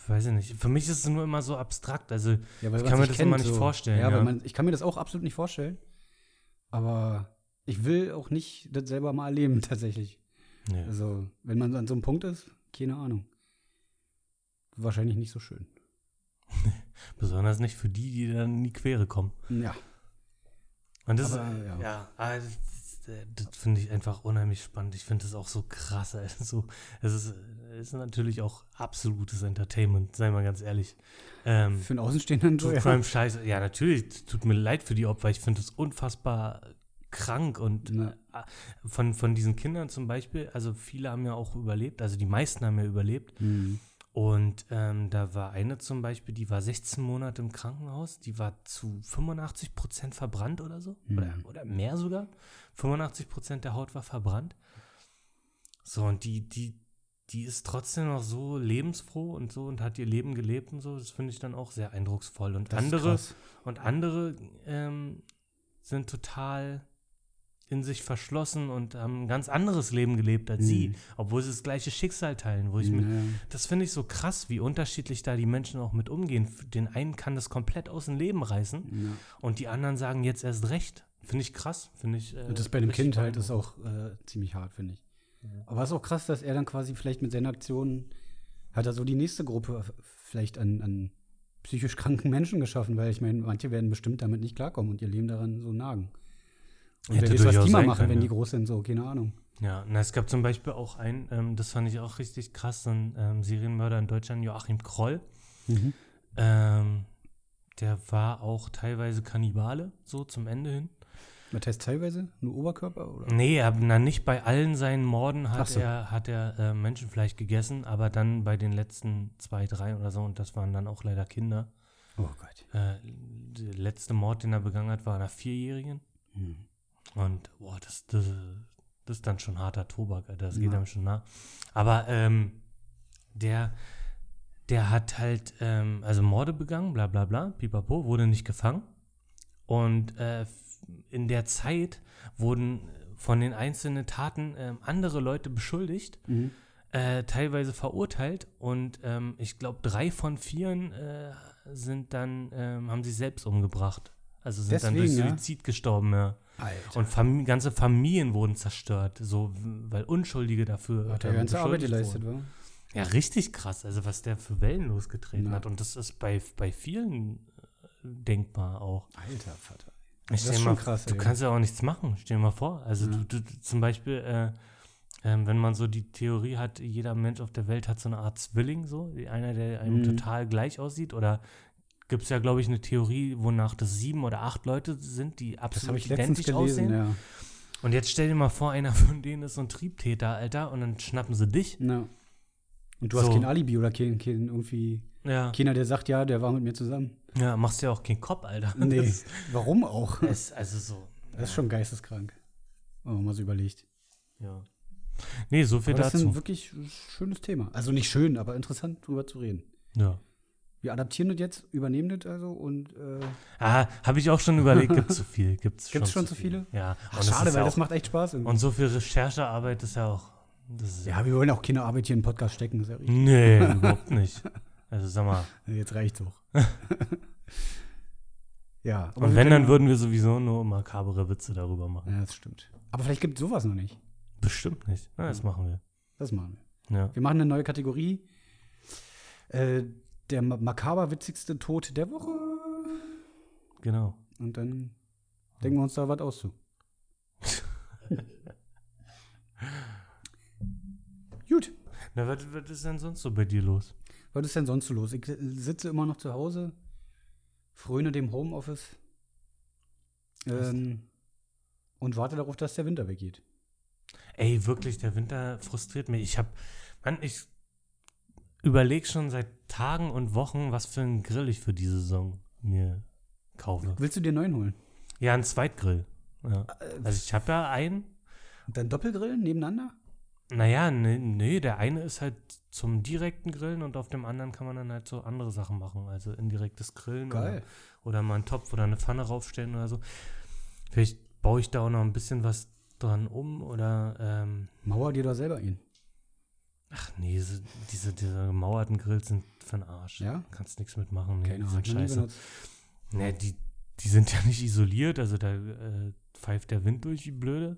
weiß ja nicht. Für mich ist es nur immer so abstrakt. Also Ja, Ich kann mir das immer nicht vorstellen, Ja, ja. Man, ich kann mir das auch absolut nicht vorstellen. Aber ich will auch nicht das selber mal erleben, tatsächlich. nee. Also, wenn man an so einem Punkt ist, keine Ahnung. Wahrscheinlich nicht so schön. besonders nicht für die, die dann in die Quere kommen. Ja. Und das Aber, ist, ja. ja, also, das, finde ich einfach unheimlich spannend. Ich finde das auch so krass. Also, es ist, ist natürlich auch absolutes Entertainment, sei mal ganz ehrlich. Ähm, Für einen Außenstehenden so, True ja. Crime Scheiße. Ja, natürlich, es tut mir leid für die Opfer. Ich finde das unfassbar krank und Ja. äh, von, von diesen Kindern zum Beispiel, also viele haben ja auch überlebt, also die meisten haben ja überlebt. Mhm. Und ähm, da war eine zum Beispiel, die war 16 Monate im Krankenhaus, die war zu 85 Prozent verbrannt oder so. Mhm. Oder, oder mehr sogar. 85 Prozent der Haut war verbrannt. So, und die, die, die ist trotzdem noch so lebensfroh und so und hat ihr Leben gelebt und so. Das finde ich dann auch sehr eindrucksvoll. Und Das andere, und andere ähm, sind total in sich verschlossen und haben ein ganz anderes Leben gelebt als sie, Mhm. obwohl sie das gleiche Schicksal teilen, wo ich Ja. das finde ich so krass, wie unterschiedlich da die Menschen auch mit umgehen. Den einen kann das komplett aus dem Leben reißen Ja. und die anderen sagen jetzt erst recht. Finde ich krass. Finde ich. Äh, Und das bei richtig Kind halt ist auch äh, ziemlich hart, finde ich. Aber es ist auch krass, dass er dann quasi vielleicht mit seiner Aktion hat er so die nächste Gruppe vielleicht an, an psychisch kranken Menschen geschaffen, weil ich meine, manche werden bestimmt damit nicht klarkommen und ihr Leben daran so nagen. Und Hätte wer weiß, was die mal machen, können, wenn ja. die groß sind, so, keine Ahnung. Ja, na, es gab zum Beispiel auch einen, ähm, das fand ich auch richtig krass, so ein ähm, Serienmörder in Deutschland, Joachim Kroll. Ähm, der war auch teilweise Kannibale, so zum Ende hin. Was heißt teilweise? Nur Oberkörper? Oder? Nee, aber na, nicht bei allen seinen Morden hat so. er, hat er äh, Menschenfleisch gegessen, aber dann bei den letzten zwei, drei oder so, und das waren dann auch leider Kinder. Oh Gott. Äh, der letzte Mord, den er begangen hat, war einer Vierjährigen. Hm. Und boah, das, das, das ist dann schon harter Tobak, Alter. Das geht Ja. einem schon nah. Aber ähm, der, der hat halt, ähm, also Morde begangen, bla bla bla, pipapo, wurde nicht gefangen. Und äh, in der Zeit wurden von den einzelnen Taten ähm, andere Leute beschuldigt, Mhm. äh, teilweise verurteilt. Und ähm, ich glaube, drei von vieren äh, sind dann, ähm, haben sich selbst umgebracht. Also sind dann durch Deswegen, ja? Suizid gestorben, ja. Alter. Und Fam ganze Familien wurden zerstört, so weil Unschuldige dafür hat er ähm, ganze Arbeit geleistet, wurden. wa? Ja, richtig krass. Also was der für Wellen losgetreten Ja. hat. Und das ist bei, bei vielen äh, denkbar auch. Alter Vater. Ich Das ist mal, schon krass, Du ey. kannst ja auch nichts machen. Stell dir mal vor. Also Ja. du, du, du zum Beispiel, äh, ähm, wenn man so die Theorie hat, jeder Mensch auf der Welt hat so eine Art Zwilling, so einer, der einem Mhm. total gleich aussieht. Oder gibt es ja, glaube ich, eine Theorie, wonach das sieben oder acht Leute sind, die Das habe absolut ich letztens identisch gelesen, aussehen. ja. Und jetzt stell dir mal vor, einer von denen ist so ein Triebtäter, Alter, und dann schnappen sie dich. ja. Und du hast So. kein Alibi oder kein, kein irgendwie Ja, keiner, der sagt, ja, der war mit mir zusammen. ja machst ja auch keinen Kopf, Alter. Nee, Das, warum auch? das ist also so. Das ist schon geisteskrank. Oh, mal so überlegt. Ja. Nee, so viel Aber das ist dazu. ein wirklich schönes Thema. Also nicht schön, aber interessant drüber zu reden. Ja. Wir adaptieren das jetzt, übernehmen das also und äh, Ah, habe ich auch schon überlegt, gibt es zu viel. Gibt's, Gibt's schon zu viele? Ja. Ach, das schade, weil ja das macht echt Spaß. irgendwie. Und so viel Recherchearbeit ist ja auch. Ist ja, wir wollen auch keine Arbeit hier in den Podcast stecken, ist ja richtig. Nee, überhaupt nicht. Also sag mal. Jetzt reicht's auch. ja, aber Und wenn, dann würden wir sowieso nur makabere Witze darüber machen. Ja, das stimmt. Aber vielleicht gibt es sowas noch nicht. Bestimmt nicht. Na, das machen wir. Das machen wir. Ja. Wir machen eine neue Kategorie. Äh, der ma- makaber witzigste Tod der Woche. Genau. Und dann denken wir uns da was aus zu. Gut. Na, was, was ist denn sonst so bei dir los? Was ist denn sonst so los? Ich sitze immer noch zu Hause, fröne dem Homeoffice ähm, und warte darauf, dass der Winter weggeht. Ey, wirklich, der Winter frustriert mich. Ich hab, Mann, ich überlege schon seit Tagen und Wochen, was für einen Grill ich für diese Saison mir kaufe. Willst du dir einen neuen holen? Ja, einen Zweitgrill. Ja. Äh, Also ich habe ja einen. Und dann Doppelgrillen nebeneinander? Naja, nee, nee, der eine ist halt zum direkten Grillen und auf dem anderen kann man dann halt so andere Sachen machen. Also indirektes Grillen. Oder, oder mal einen Topf oder eine Pfanne raufstellen oder so. Vielleicht baue ich da auch noch ein bisschen was dran um oder ähm, Mauer dir doch selber ein. Ach nee, diese, diese, diese gemauerten Grills sind für den Arsch. Ja? Kannst nichts mitmachen. Nee, Keine die sind scheiße. Nee, die, die sind ja nicht isoliert, also da äh, pfeift der Wind durch wie blöde.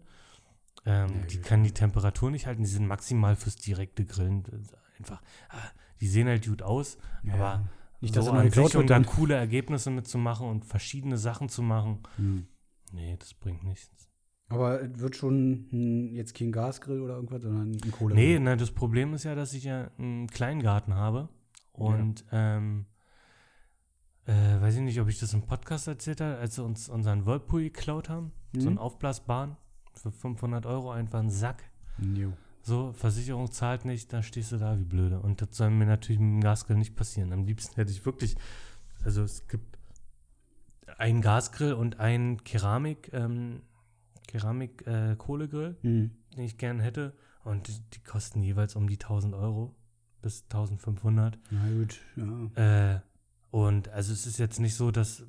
Ähm, Ja, die gut. kann die Temperatur nicht halten, die sind maximal fürs direkte Grillen. Ist Einfach, ah, die sehen halt gut aus, Ja. aber Nicht, dass so noch an sich, dann dann. coole Ergebnisse mitzumachen und verschiedene Sachen zu machen, Hm. nee, das bringt nichts. Aber es wird schon hm, jetzt kein Gasgrill oder irgendwas, sondern ein Kohle. Nee, na, das Problem ist ja, dass ich ja einen Kleingarten habe und ähm, äh, weiß ich nicht, ob ich das im Podcast erzählt habe, als sie uns unseren Whirlpool geklaut haben, so einen Mhm. aufblasbaren für 500 Euro einfach einen Sack. Jo. So, Versicherung zahlt nicht, da stehst du da wie blöde. Und das soll mir natürlich mit dem Gasgrill nicht passieren. Am liebsten hätte ich wirklich, also es gibt einen Gasgrill und einen Keramik, ähm, Keramik äh, Kohlegrill, Hm. den ich gern hätte. Und die, die kosten jeweils um die 1000 Euro bis 1500. Na gut, ja. Äh, und also es ist jetzt nicht so, dass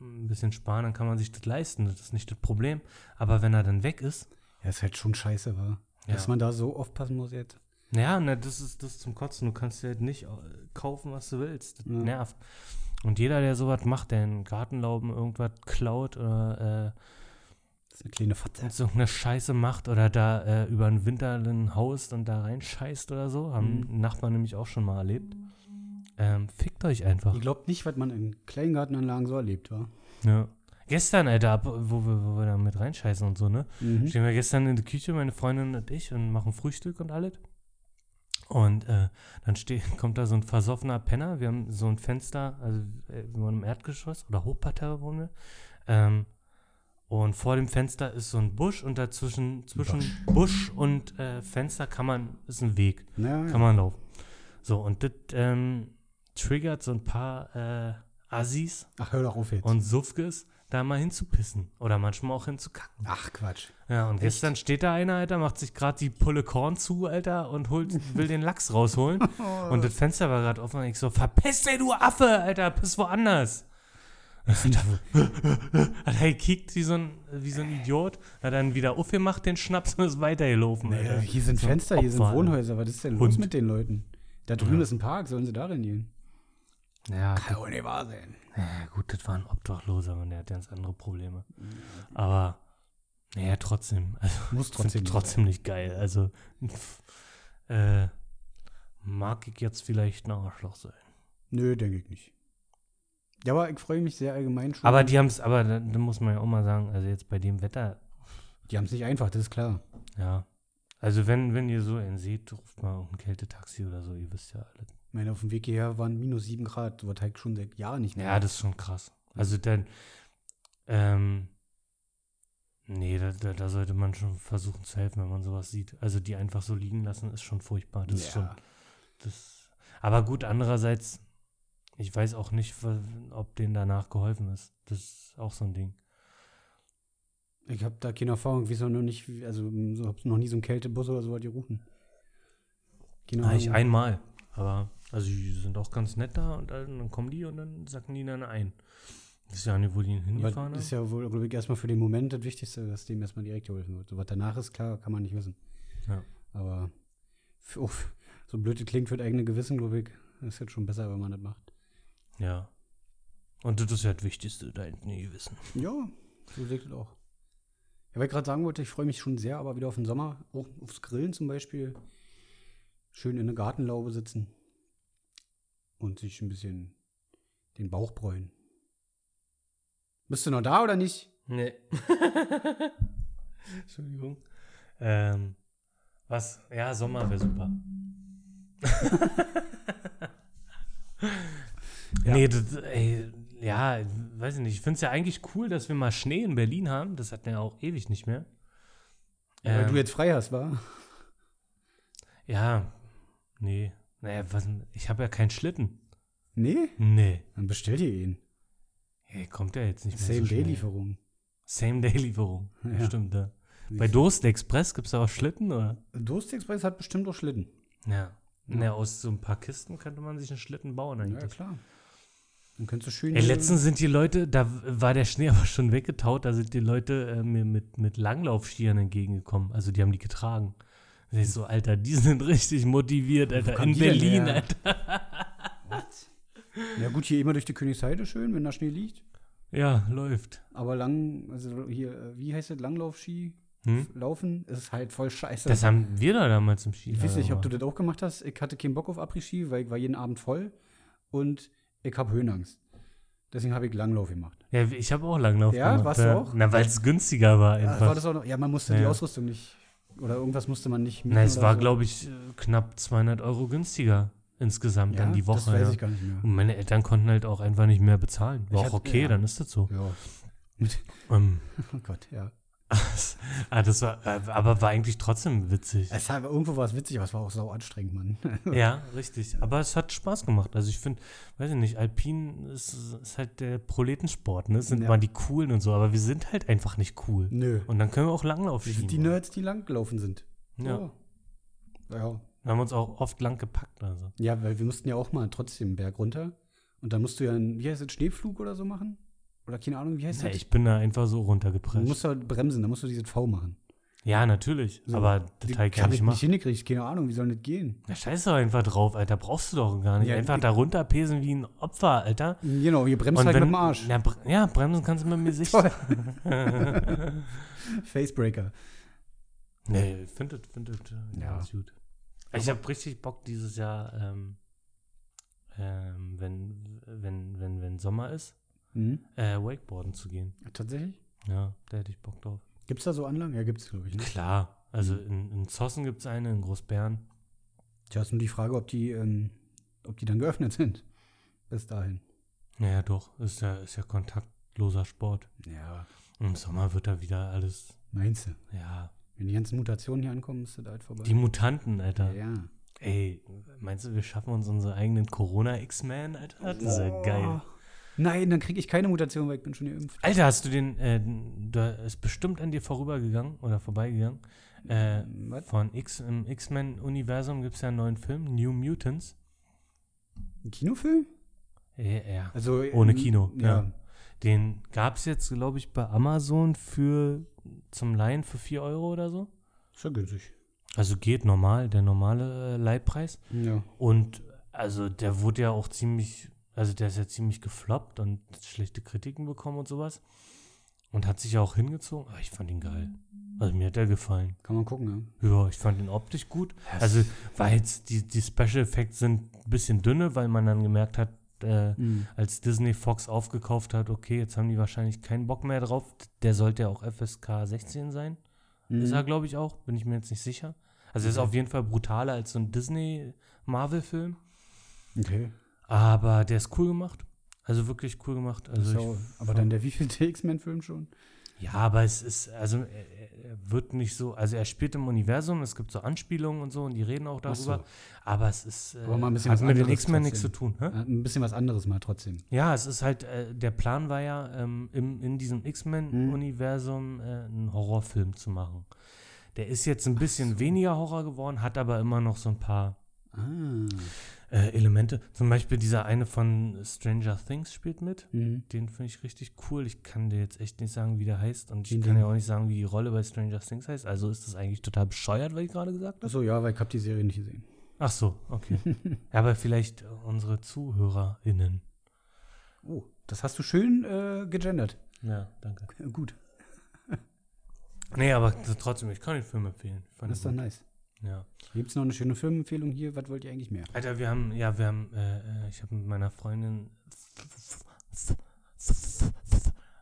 ein bisschen sparen, dann kann man sich das leisten. Das ist nicht das Problem. Aber wenn er dann weg ist, Ja, ist halt schon scheiße, war. Ja. Dass man da so aufpassen muss jetzt. Ja, ne, das ist das ist zum Kotzen. Du kannst dir halt nicht äh, kaufen, was du willst. Das Ja. nervt. Und jeder, der sowas macht, der in Gartenlauben irgendwas klaut oder Das ist eine kleine Fatze. äh, so eine Scheiße macht oder da äh, über den Winter dann haust und da reinscheißt oder so, haben Mhm. Nachbarn nämlich auch schon mal erlebt. Ähm, fickt euch einfach. Ihr glaubt nicht, was man in Kleingartenanlagen so erlebt, war. Ja. Gestern, Alter, ab- wo wir, wo wir da mit reinscheißen und so, ne? Mhm. Stehen wir gestern in der Küche, meine Freundin und ich, und machen Frühstück und alles. Und äh, dann steh, kommt da so ein versoffener Penner. Wir haben so ein Fenster, also äh, wir wohnen im Erdgeschoss oder Hochparterre wohnen wir. Ähm, und vor dem Fenster ist so ein Busch und dazwischen zwischen Busch und äh, Fenster kann man, ist ein Weg, Ja, kann man laufen. So, und das ähm, triggert so ein paar äh, Assis Ach, hör doch auf jetzt. und Suffges, da mal hinzupissen. Oder manchmal auch hinzukacken. Ach, Quatsch. Ja, und gestern steht da einer, Alter, macht sich gerade die Pulle Korn zu, Alter, und holt, will den Lachs rausholen. und das Fenster war gerade offen und ich so, verpiss dich, du Affe, Alter, piss woanders. Hat er gekickt wie so ein, wie so ein Idiot, hat dann wieder aufgemacht, den Schnaps und ist weitergelaufen, Naja, Alter. hier sind So Fenster, hier sind Opfer. Wohnhäuser. Was ist denn los Hund. mit den Leuten? Da drüben Ja. ist ein Park, sollen sie darin gehen? Ja, Kann doch nicht wahr sein. Ja, gut, das war ein Obdachloser und der hat ganz andere Probleme. Aber, naja, trotzdem. Also, Muss trotzdem, trotzdem. nicht geil. Also, äh, mag ich jetzt vielleicht ein Arschloch sein. Nö, denke ich nicht. Ja, aber ich freue mich sehr allgemein schon. Aber die haben es, aber da, da muss man ja auch mal sagen, also jetzt bei dem Wetter, Die haben es nicht einfach, das ist klar. ja. Also wenn, wenn ihr so einen seht, ruft mal ein Kältetaxi oder so, ihr wisst ja alles. Ich meine, auf dem Weg hierher waren minus 7 Grad. So was halt schon seit Jahren nicht mehr. Ja, das ist schon krass. Also dann, ähm, nee, da, da, da sollte man schon versuchen zu helfen, wenn man sowas sieht. Also die einfach so liegen lassen, ist schon furchtbar. Das ist schon, Ja. das, aber gut, andererseits, ich weiß auch nicht, ob denen danach geholfen ist. Das ist auch so ein Ding. Ich habe da keine Erfahrung. Auch noch nicht, also so, hab noch nie so einen Kältebus oder so was gerufen. Keine Ah, ich einmal, Aber, also die sind auch ganz nett da und dann kommen die und dann sacken die dann ein. Das ist ja nicht, wo die hingefahren das ist ja wohl, glaube ich, erstmal für den Moment das Wichtigste, dass dem erstmal direkt geholfen wird. So was danach ist, klar, kann man nicht wissen. Ja. Aber für, oh, so blöd klingt für das eigene Gewissen, glaube ich, ist jetzt schon besser, wenn man das macht. Ja. Und das ist ja das Wichtigste, da hinten nie wissen. Ja, so sehe ich das auch. Ja, weil ich gerade sagen wollte, ich freue mich schon sehr, aber wieder auf den Sommer, auch aufs Grillen zum Beispiel. Schön in der Gartenlaube sitzen und sich ein bisschen den Bauch bräunen. Bist du noch da oder nicht? Nee. Entschuldigung. Ähm, was? Ja, Sommer wäre super. Ja. Nee, das, ey, ja, weiß ich nicht. Ich finde es ja eigentlich cool, dass wir mal Schnee in Berlin haben. Das hatten wir ja auch ewig nicht mehr. Weil Ähm, du jetzt frei hast, wa? Ja, nee. Naja, was, ich habe ja keinen Schlitten. Nee? Nee. Dann bestell dir ihn. Hey, kommt ja jetzt nicht mehr Same so schnell. Day Lieferung. Same-Day-Lieferung. Ja. Stimmt, ja. Bei Durst Express gibt es auch Schlitten, oder? Durst Express hat bestimmt auch Schlitten. Ja. Na, aus so ein paar Kisten könnte man sich einen Schlitten bauen Ja, eigentlich. klar. Dann könntest du schön. Ey, letztens sind die Leute, da war der Schnee aber schon weggetaut, da sind die Leute äh, mir mit, mit Langlaufskiern entgegengekommen. Also die haben die getragen. Und ich so, Alter, die sind richtig motiviert, Alter. In Berlin, her? Alter. Ja, gut, hier immer durch die Königsheide schön, wenn da Schnee liegt. Ja, läuft. Aber lang, also hier, äh, wie heißt das, Langlaufski? Hm? Laufen ist halt voll scheiße. Das haben wir da damals im Ski. ich weiß nicht, ob du das auch gemacht hast. Ich hatte keinen Bock auf Après-Ski, weil ich war jeden Abend voll und ich habe Höhenangst. Deswegen habe ich Langlauf gemacht. Ja, ich habe auch Langlauf Ja, gemacht. warst du auch? Na, weil es günstiger war Ja, einfach. war das auch noch, ja, man musste die Ja. Ausrüstung nicht, oder irgendwas musste man nicht Na, es war, so. glaube ich, äh, knapp 200 Euro günstiger insgesamt ja, dann die Woche. Das weiß ja. ich gar nicht mehr. Und meine Eltern konnten halt auch einfach nicht mehr bezahlen. War Ich auch hatte- okay, ja. dann ist das so. Ja. Ähm, oh Gott, ja. ah, das war, aber war eigentlich trotzdem witzig. Es war, irgendwo war es witzig, aber es war auch sau anstrengend, Mann. ja, richtig. Aber es hat Spaß gemacht. Also ich finde, weiß ich nicht, Alpin ist, ist halt der Proletensport, ne? Es sind Ja. mal die coolen und so, aber wir sind halt einfach nicht cool. Nö. Und dann können wir auch Langlauf schieben. sind die Nerds, die lang gelaufen sind. Ja. So. Ja. Wir haben uns auch oft lang gepackt. Also. Ja, weil wir mussten ja auch mal trotzdem einen Berg runter. Und dann musst du ja einen, wie heißt das, Schneepflug oder so machen? Oder keine Ahnung, wie heißt Ja, das? ich bin da einfach so Du runtergepresst. musst halt bremsen, dann musst du dieses V machen. Ja, natürlich. So. Aber Die Detail kann ich machen. nicht hingekriegt, keine Ahnung, wie soll das gehen? Na, scheiß doch einfach drauf, Alter. Brauchst du doch gar nicht. Ja, einfach da runterpesen wie ein Opfer, Alter. Genau, ihr bremst halt mit dem Arsch. Ja, bre ja, bremsen kannst du mit mir Gesicht. Facebreaker. nee, ich finde das find das, äh, Ja. ganz gut. Ich habe richtig Bock dieses Jahr, ähm, ähm, wenn, wenn, wenn, wenn Sommer ist, Mhm. äh, Wakeboarden zu gehen. Tatsächlich? Ja, da hätte ich Bock drauf. Gibt's da so Anlagen? Ja, gibt's, glaube ich. Ne? Klar. Also Mhm. in, in Zossen gibt es eine, in Großbären. Tja, ist nur die Frage, ob die, ähm, ob die dann geöffnet sind. Bis dahin. Naja, doch. Ist ja, ist ja kontaktloser Sport. Ja. Im Sommer wird da wieder alles, Meinst du? ja. Wenn die ganzen Mutationen hier ankommen, ist das halt vorbei. Die Mutanten, Alter. ja. Ey, meinst du, wir schaffen uns unsere eigenen Corona-X-Men, Alter? Das ist ja geil. Nein, dann kriege ich keine Mutation, weil ich bin schon geimpft. Alter, hast du den, äh, da ist bestimmt an dir vorübergegangen oder vorbeigegangen. Äh, Was? von X, im X-Men-Universum gibt es ja einen neuen Film, New Mutants. Ein Kinofilm? Ja, ja. Also Ohne ähm, Kino, Ja. ja. Den gab es jetzt, glaube ich, bei Amazon für zum Leihen für 4 Euro oder so. Ist ja günstig. Also geht normal, der normale äh, Leihpreis. Ja. Und also der wurde ja auch ziemlich, also der ist ja ziemlich gefloppt und schlechte Kritiken bekommen und sowas. Und hat sich ja auch hingezogen. Aber ich fand ihn geil. Also mir hat er gefallen. Kann man gucken, ja. Ja, ich fand ihn optisch gut. Also war jetzt, die, die Special Effects sind ein bisschen dünne, weil man dann gemerkt hat, äh, Mhm. als Disney Fox aufgekauft hat, okay, jetzt haben die wahrscheinlich keinen Bock mehr drauf. Der sollte ja auch FSK 16 sein. Ist er, Mhm. glaube ich, auch. Bin ich mir jetzt nicht sicher. Also er ist auf jeden Fall brutaler als so ein Disney-Marvel-Film. Okay. Aber der ist cool gemacht. Also wirklich cool gemacht. Also so, ich, aber dann der wievielte X-Men-Film schon? ja, aber es ist, also er, er wird nicht so, also er spielt im Universum, es gibt so Anspielungen und so und die reden auch Ach so. darüber. Aber es ist, äh, Aber mal ein bisschen hat was mit den X-Men nichts zu tun. Hä? Äh, Ein bisschen was anderes mal trotzdem. Ja, es ist halt, äh, der Plan war ja, ähm, im, in diesem X-Men-Universum äh, einen Horrorfilm zu machen. Der ist jetzt ein bisschen weniger Horror geworden, hat aber immer noch so ein paar Ah. Äh, Elemente. Zum Beispiel dieser eine von Stranger Things spielt mit. Mhm. Den finde ich richtig cool. Ich kann dir jetzt echt nicht sagen, wie der heißt. Und ich Den kann ja auch nicht sagen, wie die Rolle bei Stranger Things heißt. Also ist das eigentlich total bescheuert, was ich gerade gesagt habe. Achso, ja, weil ich habe die Serie nicht gesehen. Ach so, okay. ja, aber vielleicht unsere ZuhörerInnen. Oh, das hast du schön äh, gegendert. Ja, danke. Gut, Nee, aber trotzdem, ich kann den Film empfehlen. Das ist doch nice. Ja. Gibt es noch eine schöne Filmempfehlung hier? Was wollt ihr eigentlich mehr? Alter, wir haben, ja, wir haben, äh, äh, ich habe mit meiner Freundin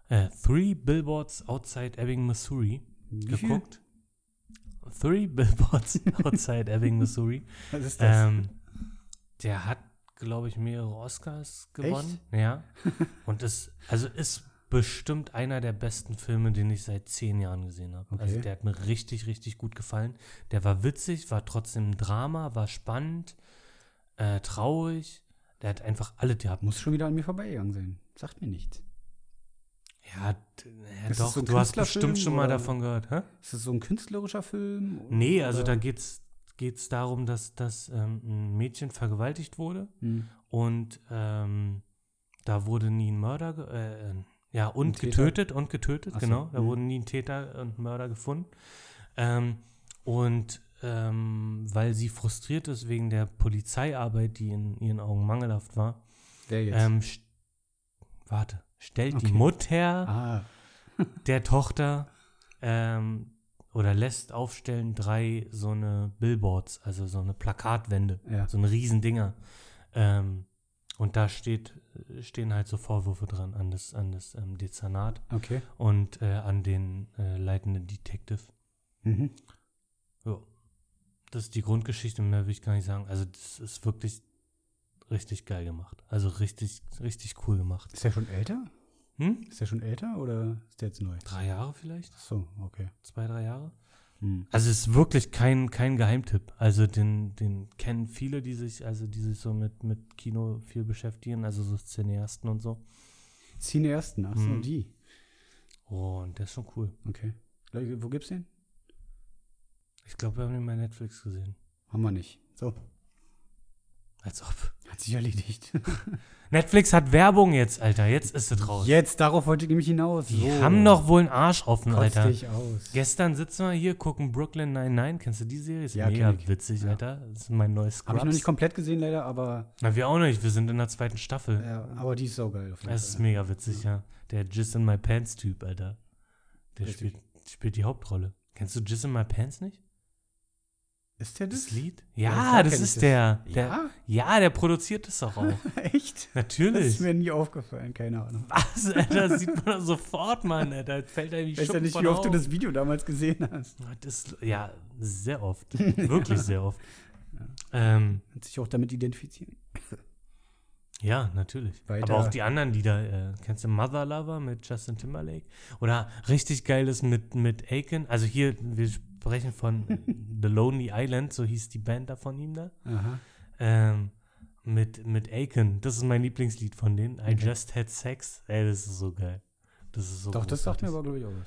äh, Three Billboards Outside Ebbing, Missouri Wie viel? geguckt. Three Billboards Outside Ebbing, Missouri. Was ist das? Ähm, der hat, glaube ich, mehrere Oscars gewonnen. Ja. Und ist, also ist bestimmt einer der besten Filme, den ich seit zehn Jahren gesehen habe. Also Okay. der hat mir richtig, richtig gut gefallen. Der war witzig, war trotzdem ein Drama, war spannend, äh, traurig. Der hat einfach alle gehabt. Muss schon wieder an mir vorbeigegangen sein. Sagt mir nichts. Ja, ja doch, so du hast bestimmt schon mal oder- davon gehört, hä? Ist das so ein künstlerischer Film? Nee, also Oder- da geht's geht's darum, dass, dass ähm, ein Mädchen vergewaltigt wurde Hm. und ähm, da wurde nie ein Mörder, ge- äh, äh, ja, und Ein Täter? getötet und getötet, Ach so, genau. Da hm. wurden nie ein Täter und Mörder gefunden. Ähm, und ähm, weil sie frustriert ist wegen der Polizeiarbeit, die in ihren Augen mangelhaft war, Wer jetzt? ähm, st- warte, stellt die Okay. Mutter ah, der Tochter ähm, oder lässt aufstellen drei so eine Billboards, also so eine Plakatwände, ja. so eine Riesendinger. Ähm, und da steht, stehen halt so Vorwürfe dran an das, an das ähm, Dezernat Okay. und äh, an den äh, leitenden Detective. Mhm. Ja. Das ist die Grundgeschichte, mehr will ich gar nicht sagen. Also das ist wirklich richtig geil gemacht. Also richtig, richtig cool gemacht. Ist der schon älter? Hm? Ist der schon älter oder ist der jetzt neu? Drei Jahre vielleicht? Ach so, okay. Zwei, drei Jahre? Hm. Also es ist wirklich kein, kein Geheimtipp. Also den, den kennen viele, die sich, also die sich so mit, mit Kino viel beschäftigen, also so Cineasten und so. Cineasten, ach so, Mhm. die. Oh, und der ist schon cool. Okay. Wo gibt's den? Ich glaube, wir haben den bei Netflix gesehen. Haben wir nicht. So, Als ob. hat sich erledigt. Netflix hat Werbung jetzt, Alter. Jetzt ist es raus. Jetzt, darauf wollte ich nämlich hinaus. Die so. haben noch wohl einen Arsch offen, Kotz Alter. dich aus. Gestern sitzen wir hier, gucken Brooklyn 99. Kennst du die Serie? Ist Ja, mega witzig, Ja. Alter. Das ist mein neues Habe ich noch Scrubs. nicht komplett gesehen, leider, aber, Na, wir auch nicht. Wir sind in der zweiten Staffel. ja, aber die ist so geil. Auf jeden Das ist mega witzig, ja. Der Jizz in My Pants Typ, Alter. Der Richtig. spielt, spielt die Hauptrolle. Kennst du Jizz in My Pants nicht? Ist der das? Das Lied? Ja, Ja, das ist das. der. der Ja? ja, der produziert das doch auch. Echt? Das Natürlich. ist mir nie aufgefallen, keine Ahnung. Was, Alter? Das sieht man doch sofort, Mann, Alter. Das fällt einem wie Ich weiß ja Schuppen nicht, wie oft du das Video damals gesehen hast. Das, ja, sehr oft. Wirklich sehr oft. Ähm, Kannst dich auch damit identifizieren. ja, natürlich. Weiter. Aber auch die anderen Lieder. Äh, kennst du Mother Lover mit Justin Timberlake? Oder richtig geiles mit, mit Aiken. Also hier, wir sprechen von The Lonely Island, so hieß die Band da von ihm da. Ähm, mit, mit Aiken. Das ist mein Lieblingslied von denen. I Okay. Just Had Sex. Ey, das ist so geil. Das ist so Doch, das sagt mir aber, glaube ich, auch was.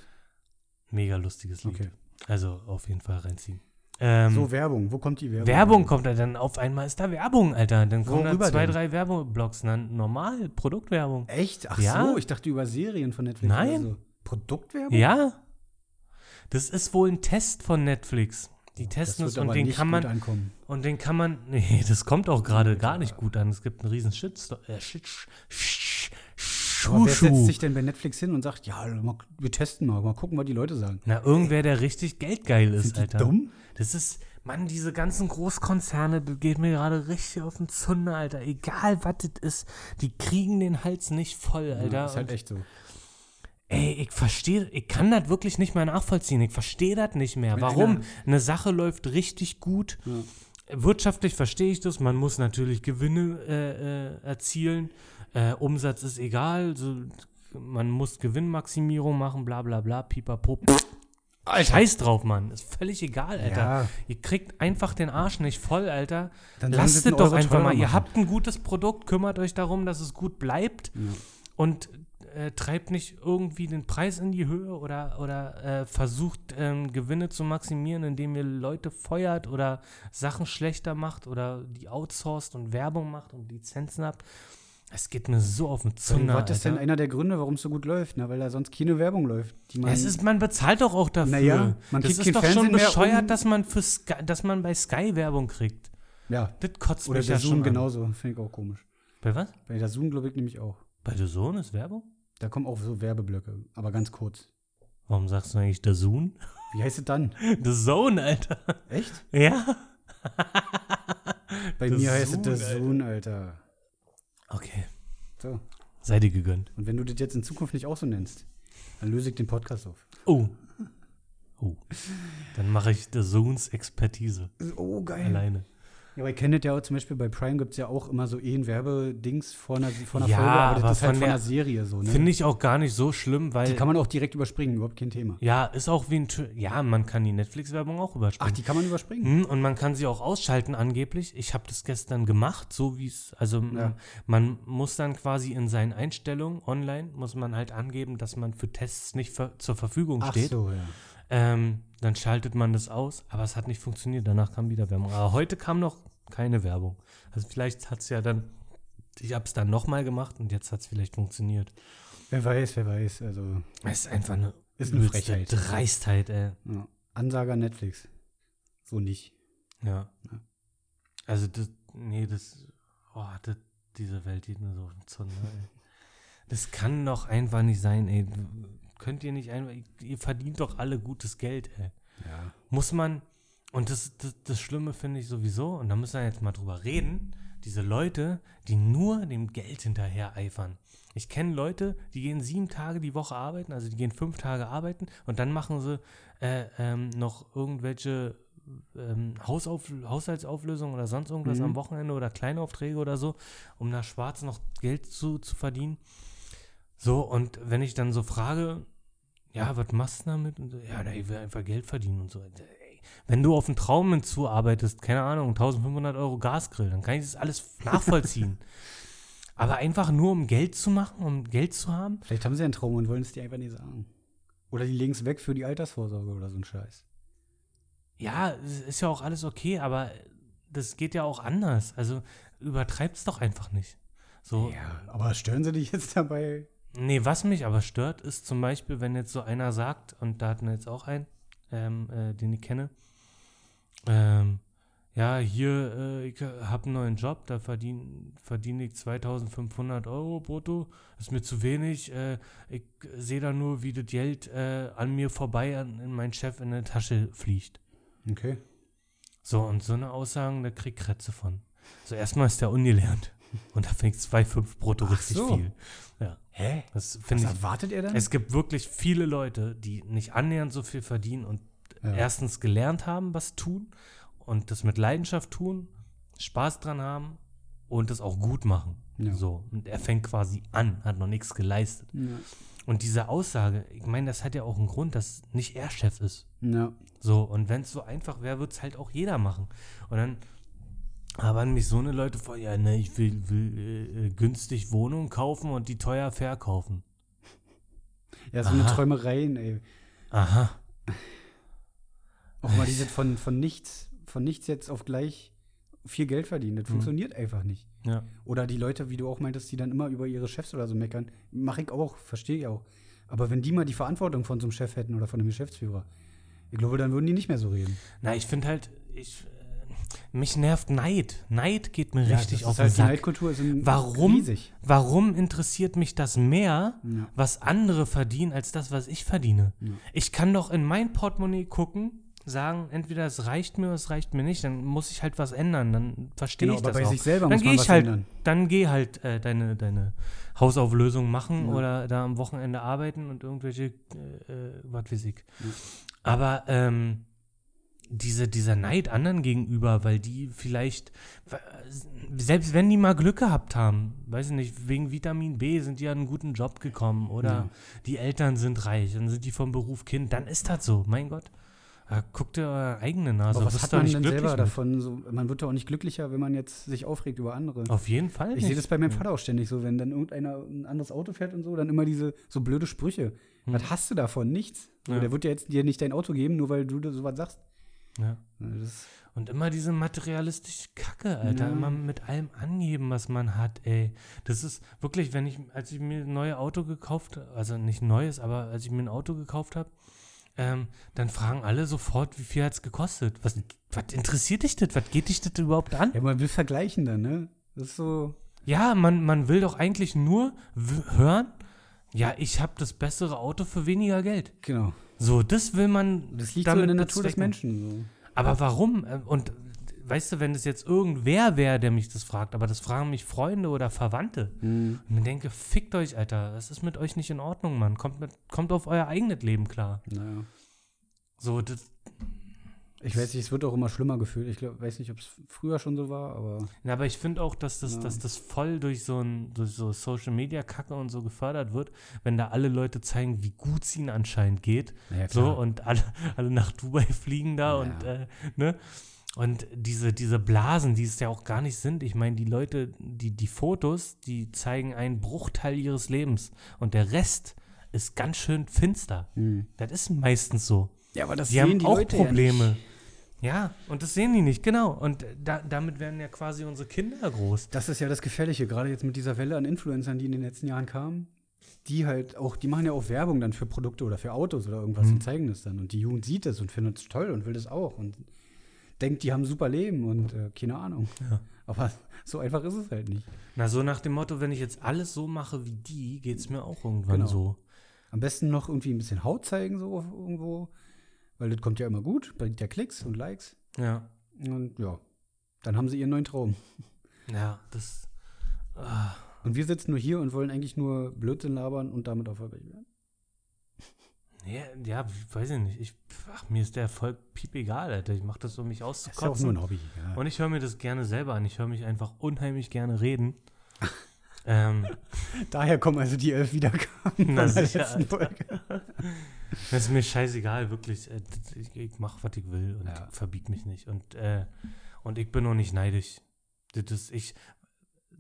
Mega lustiges Lied. Okay. Also auf jeden Fall reinziehen. Ähm, So, Werbung. Wo kommt die Werbung? Werbung kommt da dann auf einmal ist da Werbung, Alter. Dann kommen da zwei, denn? drei Werbeblocks. Dann normal, Produktwerbung. Echt? Ach Ja. so, ich dachte über Serien von Netflix. Nein. oder So. Produktwerbung? Ja. Das ist wohl ein Test von Netflix. Die Das testen es und den kann man ankommen. und den kann man nee, das kommt auch gerade gar nicht gut an. Es gibt einen riesen Shitstorm. Äh, Shit, sch, Aber wer setzt sich denn bei Netflix hin und sagt, ja, wir testen mal, mal gucken, was die Leute sagen. Na, irgendwer, der richtig geldgeil ist, Sind die Alter. dumm? Das ist, Mann, diese ganzen Großkonzerne, das geht mir gerade richtig auf den Zunder, Alter. Egal, was das ist, die kriegen den Hals nicht voll, Alter. Ja, ist halt Und, echt so. Ey, ich verstehe, ich kann das wirklich nicht mehr nachvollziehen. Ich verstehe das nicht mehr. Warum? Eine Sache läuft richtig gut. Wirtschaftlich verstehe ich das. Man muss natürlich Gewinne äh, äh, erzielen. Äh, Umsatz ist egal. So, man muss Gewinnmaximierung machen, bla bla bla, pipapo. Scheiß drauf, Mann. Ist völlig egal, Alter. Ja. Ihr kriegt einfach den Arsch nicht voll, Alter. Dann Lasst es doch einfach mal. Ihr machen. habt ein gutes Produkt, kümmert euch darum, dass es gut bleibt. Und äh, treibt nicht irgendwie den Preis in die Höhe oder, oder äh, versucht ähm, Gewinne zu maximieren, indem ihr Leute feuert oder Sachen schlechter macht oder die outsourced und Werbung macht und Lizenzen habt. Es geht mir so auf den Und Zunder. was ist denn einer der Gründe, warum es so gut läuft? Na, weil da sonst keine Werbung läuft. Man, es ist, man bezahlt doch auch dafür. Naja, man das ist doch schon Fernsehen mehr, bescheuert, um- dass man für Sky, dass man bei Sky Werbung kriegt. ja. Das kotzt Oder mich der ja Zoom schon an. genauso. Finde ich auch komisch. Bei was? Bei der Zoom glaube ich nämlich auch. Bei der Sohn ist Werbung? Da kommen auch so Werbeblöcke, aber ganz kurz. Warum sagst du eigentlich der Sohn? Wie heißt es dann? The Zone, Alter. Echt? Ja. Bei The mir heißt es Zoom, der Alter. Okay. So. Sei dir gegönnt. Und wenn du das jetzt in Zukunft nicht auch so nennst, dann löse ich den Podcast auf. Oh. Oh. Dann mache ich The Zones Expertise Oh, geil. alleine. Ja, aber kenne das ja auch zum Beispiel bei Prime gibt es ja auch immer so eh Werbedings vor einer, vor einer Ja, Folge, aber das ist halt von der- einer Serie so, ne? Finde ich auch gar nicht so schlimm, weil. die kann man auch direkt überspringen, überhaupt kein Thema. ja, ist auch wie ein. Ja, man kann die Netflix-Werbung auch Ach, überspringen. die kann man überspringen? Hm, und man kann sie auch ausschalten angeblich. Ich habe das gestern gemacht, so wie es, also Ja. man muss dann quasi in seinen Einstellungen online, muss man halt angeben, dass man für Tests nicht ver zur Verfügung Ach steht. so, ja. Ähm, dann schaltet man das aus, aber es hat nicht funktioniert. Danach kam wieder Werbung. Aber heute kam noch keine Werbung. Also vielleicht hat es ja dann, ich habe es dann nochmal gemacht und jetzt hat es vielleicht funktioniert. Wer weiß, wer weiß. Also, Es ist einfach eine, Ist eine Frechheit. Dreistheit, ey. ja. Ansager Netflix. So nicht. Ja. Ja. Also das, nee, das, oh, das, diese Welt geht mir so auf den Zunder, ey. Das kann doch einfach nicht sein, ey. Könnt ihr nicht einfach, ihr verdient doch alle gutes Geld, ey. Ja. Muss man, und das, das, das Schlimme finde ich sowieso, und da müssen wir jetzt mal drüber reden, diese Leute, die nur dem Geld hinterher eifern. Ich kenne Leute, die gehen sieben Tage die Woche arbeiten, also die gehen fünf Tage arbeiten und dann machen sie äh, ähm, noch irgendwelche ähm, Hausauf Haushaltsauflösungen oder sonst irgendwas Mhm. am Wochenende oder Kleinaufträge oder so, um da schwarz noch Geld zu, zu verdienen. So, und wenn ich dann so frage, ja, was machst du damit? Und so, ja, na, ich will einfach Geld verdienen und so. Wenn du auf einen Traum hinzuarbeitest, keine Ahnung, 1500 Euro Gasgrill, dann kann ich das alles nachvollziehen. Aber einfach nur, um Geld zu machen, um Geld zu haben? Vielleicht haben sie einen Traum und wollen es dir einfach nicht sagen. Oder die legen es weg für die Altersvorsorge oder so ein Scheiß. Ja, es ist ja auch alles okay, aber das geht ja auch anders. Also übertreib's doch einfach nicht. So, Ja, aber stören sie dich jetzt dabei? Nee, was mich aber stört, ist zum Beispiel, wenn jetzt so einer sagt, und da hatten wir jetzt auch einen, ähm, äh, den ich kenne, ähm, ja, hier, äh, ich habe einen neuen Job, da verdiene verdien ich 2500 Euro brutto, ist mir zu wenig, äh, ich sehe da nur, wie das Geld äh, an mir vorbei an, in meinen Chef in der Tasche fliegt. Okay. So, und so eine Aussagen, da krieg ich Krätze von. So, erstmal ist der ungelernt. Und da fängt 2,5 brutto Ach richtig so. viel. Ja, Hä? das Was finde ich erwartet er dann? es gibt wirklich viele Leute, die nicht annähernd so viel verdienen und Ja. erstens gelernt haben, was tun und das mit Leidenschaft tun, Spaß dran haben und das auch gut machen. Ja. So. Und er fängt quasi an, hat noch nichts geleistet. Ja. Und diese Aussage, ich meine, das hat ja auch einen Grund, dass nicht er Chef ist. ja. So, und wenn es so einfach wäre, würde es halt auch jeder machen. Und dann haben mich so eine Leute vor, ja, ne, ich will, will äh, äh, günstig Wohnungen kaufen und die teuer verkaufen. Ja, so eine Aha. Träumereien, ey. Aha. Auch mal diese von, von nichts, von nichts jetzt auf gleich viel Geld verdienen. Das Mhm. funktioniert einfach nicht. Ja. Oder die Leute, wie du auch meintest, die dann immer über ihre Chefs oder so meckern. Mache ich auch, verstehe ich auch. Aber wenn die mal die Verantwortung von so einem Chef hätten oder von einem Geschäftsführer, ich glaube, dann würden die nicht mehr so reden. Na, ich finde halt, ich, mich nervt Neid. Neid geht mir richtig das auf den halt, die Sack. Neidkultur ist ein- Warum? riesig. Warum interessiert mich das mehr, Ja. was andere verdienen, als das, was ich verdiene? Ja. Ich kann doch in mein Portemonnaie gucken, sagen, entweder es reicht mir oder es reicht mir nicht, dann muss ich halt was ändern, dann verstehe Genau, ich aber das bei auch. sich selber dann gehe was ich halt, ändern. dann geh halt äh, deine, deine Hausauflösung machen Ja. oder da am Wochenende arbeiten und irgendwelche, äh, äh, was weiß ich. Ja. Aber ähm, diese, dieser Neid anderen gegenüber, weil die vielleicht, selbst wenn die mal Glück gehabt haben, weiß ich nicht, wegen Vitamin B sind die an einen guten Job gekommen oder Ja. die Eltern sind reich, dann sind die vom Beruf Kind, dann ist das so, mein Gott. Ja, guckt ihr eure eigene Nase. Aber was hat man denn selber mit. davon? So, man wird doch auch nicht glücklicher, wenn man jetzt sich aufregt über andere. Auf jeden Fall Ich sehe das bei meinem Vater auch ständig so, wenn dann irgendeiner ein anderes Auto fährt und so, dann immer diese so blöde Sprüche. Hm. Was hast du davon? Nichts. So, Ja. Der wird dir jetzt dir nicht dein Auto geben, nur weil du sowas sagst. Ja. Das, Und immer diese materialistische Kacke, Alter. Ja. Immer mit allem angeben, was man hat, ey. Das ist wirklich, wenn ich, als ich mir ein neues Auto gekauft also nicht neues, aber als ich mir ein Auto gekauft habe, ähm, dann fragen alle sofort, wie viel hat es gekostet? Was, was interessiert dich das? Was geht dich das überhaupt an? ja, man will vergleichen dann, ne? Das ist so. Ja, man, man will doch eigentlich nur hören, ja, ich habe das bessere Auto für weniger Geld. Genau. So, das will man Das liegt so damit in der Natur des. Menschen. So. Aber warum? Äh, Und weißt du, wenn es jetzt irgendwer wäre, der mich das fragt, aber das fragen mich Freunde oder Verwandte. Hm. Und ich denke, fickt euch, Alter. Das ist mit euch nicht in Ordnung, Mann. Kommt, mit, kommt auf euer eigenes Leben klar. Naja. So, das, Ich weiß nicht, es wird auch immer schlimmer gefühlt. Ich glaub, weiß nicht, ob es früher schon so war, aber. Ja, aber ich finde auch, dass das, Ja. dass das voll durch so, ein, durch so Social Media Kacke und so gefördert wird, wenn da alle Leute zeigen, wie gut es ihnen anscheinend geht. Naja, So, und alle, alle nach Dubai fliegen da Ja. und, äh, ne? Und diese, diese Blasen, die es ja auch gar nicht sind. Ich meine, die Leute, die, die Fotos, die zeigen einen Bruchteil ihres Lebens. Und der Rest ist ganz schön finster. Hm. Das ist meistens so. Ja, aber das Die haben auch Probleme. Ja, und das sehen die nicht, genau. Und da, damit werden ja quasi unsere Kinder groß. Das ist ja das Gefährliche, gerade jetzt mit dieser Welle an Influencern, die in den letzten Jahren kamen. Die halt auch, die machen ja auch Werbung dann für Produkte oder für Autos oder irgendwas Mhm. und zeigen das dann. Und die Jugend sieht das und findet es toll und will das auch und denkt, die haben ein super Leben und äh, keine Ahnung. Ja. Aber so einfach ist es halt nicht. Na, so nach dem Motto, wenn ich jetzt alles so mache wie die, geht es mir auch irgendwann Genau. so. Am besten noch irgendwie ein bisschen Haut zeigen, so irgendwo. Weil das kommt ja immer gut, bringt ja Klicks und Likes. Ja. Und ja, dann haben sie ihren neuen Traum. Ja, das. Ah. Und wir sitzen nur hier und wollen eigentlich nur Blödsinn labern und damit erfolgreich werden. Ja, ja, weiß ich nicht. Ich, ach, mir ist der Erfolg piep egal, Alter. Ich mache das, um mich Das ist ja auch nur auszukotzen. ein Hobby. Ja. Und ich höre mir das gerne selber an. Ich höre mich einfach unheimlich gerne reden. ähm, Daher kommen also die elf Wiedergaben Na der sicher, letzten Folge. das ist mir scheißegal, wirklich. Äh, Ich, ich mache, was ich will und Ja. verbieg mich nicht. Und, äh, und ich bin auch nicht neidisch. Das ist, ich,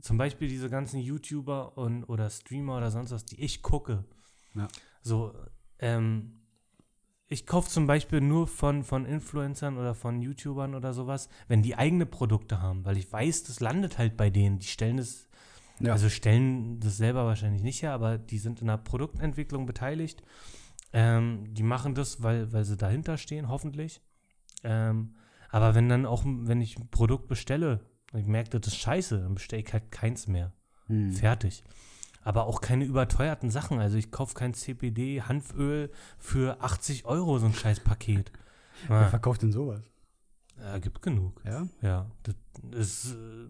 zum Beispiel diese ganzen YouTuber und, oder Streamer oder sonst was, die ich gucke. Ja. So, ähm, ich kaufe zum Beispiel nur von, von Influencern oder von YouTubern oder sowas, wenn die eigene Produkte haben, weil ich weiß, das landet halt bei denen. Die stellen das Ja. also stellen das selber wahrscheinlich nicht her, aber die sind in der Produktentwicklung beteiligt. Ähm, die machen das, weil, weil sie dahinter stehen, hoffentlich. Ähm, aber wenn dann auch, wenn ich ein Produkt bestelle, und ich merke, das ist scheiße, dann bestelle ich halt keins mehr. Hm. Fertig. Aber auch keine überteuerten Sachen. Also ich kaufe kein CPD, Hanföl für 80 Euro, so ein scheiß Paket. Wer verkauft denn sowas? Ja, gibt genug. Ja? Ja, das ist äh,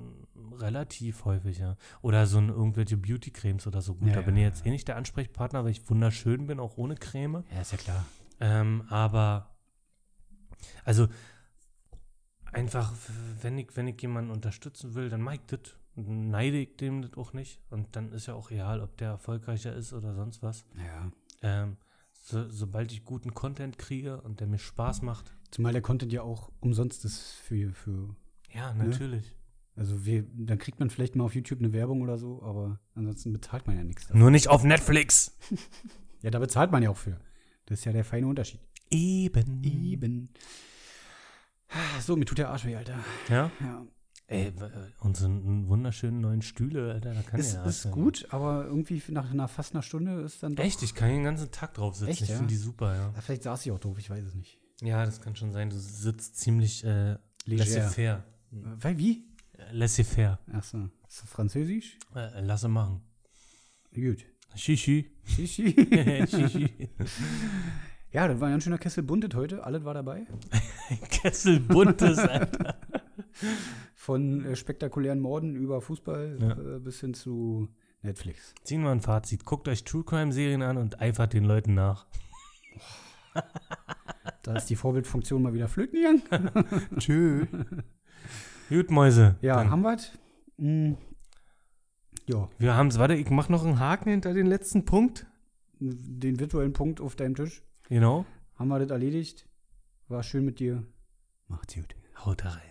relativ häufig, ja. Oder so ein, irgendwelche Beauty-Cremes oder so. Gut, Ja, da bin ich jetzt eh nicht der Ansprechpartner, weil ich wunderschön bin, auch ohne Creme. Ja, ist ja klar. Ähm, aber, also, einfach, wenn ich, wenn ich jemanden unterstützen will, dann mag ich das. Neide ich dem das auch nicht. Und dann ist ja auch egal, ob der erfolgreicher ist oder sonst was. Ja. Ähm, so, sobald ich guten Content kriege und der mir Spaß macht, Zumal der Content ja auch umsonst ist für, für ja, Ne? natürlich. also wir, dann kriegt man vielleicht mal auf YouTube eine Werbung oder so, aber ansonsten bezahlt man ja nichts. dafür. Nur nicht auf Netflix. Ja, da bezahlt man ja auch für. Das ist ja der feine Unterschied. Eben. Eben. So, mir tut der Arsch weh, Alter. Ja? Ja. Ey, äh, unsere wunderschönen neuen Stühle, Alter, da kann Ist, ja ist gut, aber irgendwie nach, nach fast einer Stunde ist dann doch. Echt, ich kann den ganzen Tag drauf sitzen. Echt, ich ja? finde die super. Ja, vielleicht saß ich auch doof, ich weiß es nicht. Ja, das kann schon sein. Du sitzt ziemlich äh, laissez-faire. Äh, Weil wie? Äh, Laissez-faire. Achso. Ist das Französisch? Äh, lasse machen. Gut. Shishi. Shishi. Shishi. ja, das war ein ganz schöner Kessel buntet heute. Alles war dabei. Kessel buntes, Alter. Von äh, spektakulären Morden über Fußball Ja. äh, bis hin zu Netflix. Ziehen wir ein Fazit. Guckt euch True Crime Serien an und eifert den Leuten nach. Da ist die Vorbildfunktion mal wieder flöten gegangen. Tschö. Gut, Mäuse. Ja, Dann- haben wir es? Hm. Ja, wir haben's. Warte, ich mach noch einen Haken hinter den letzten Punkt. den virtuellen Punkt auf deinem Tisch. Genau. Haben wir das erledigt? War schön mit dir. Macht's gut. Haut rein.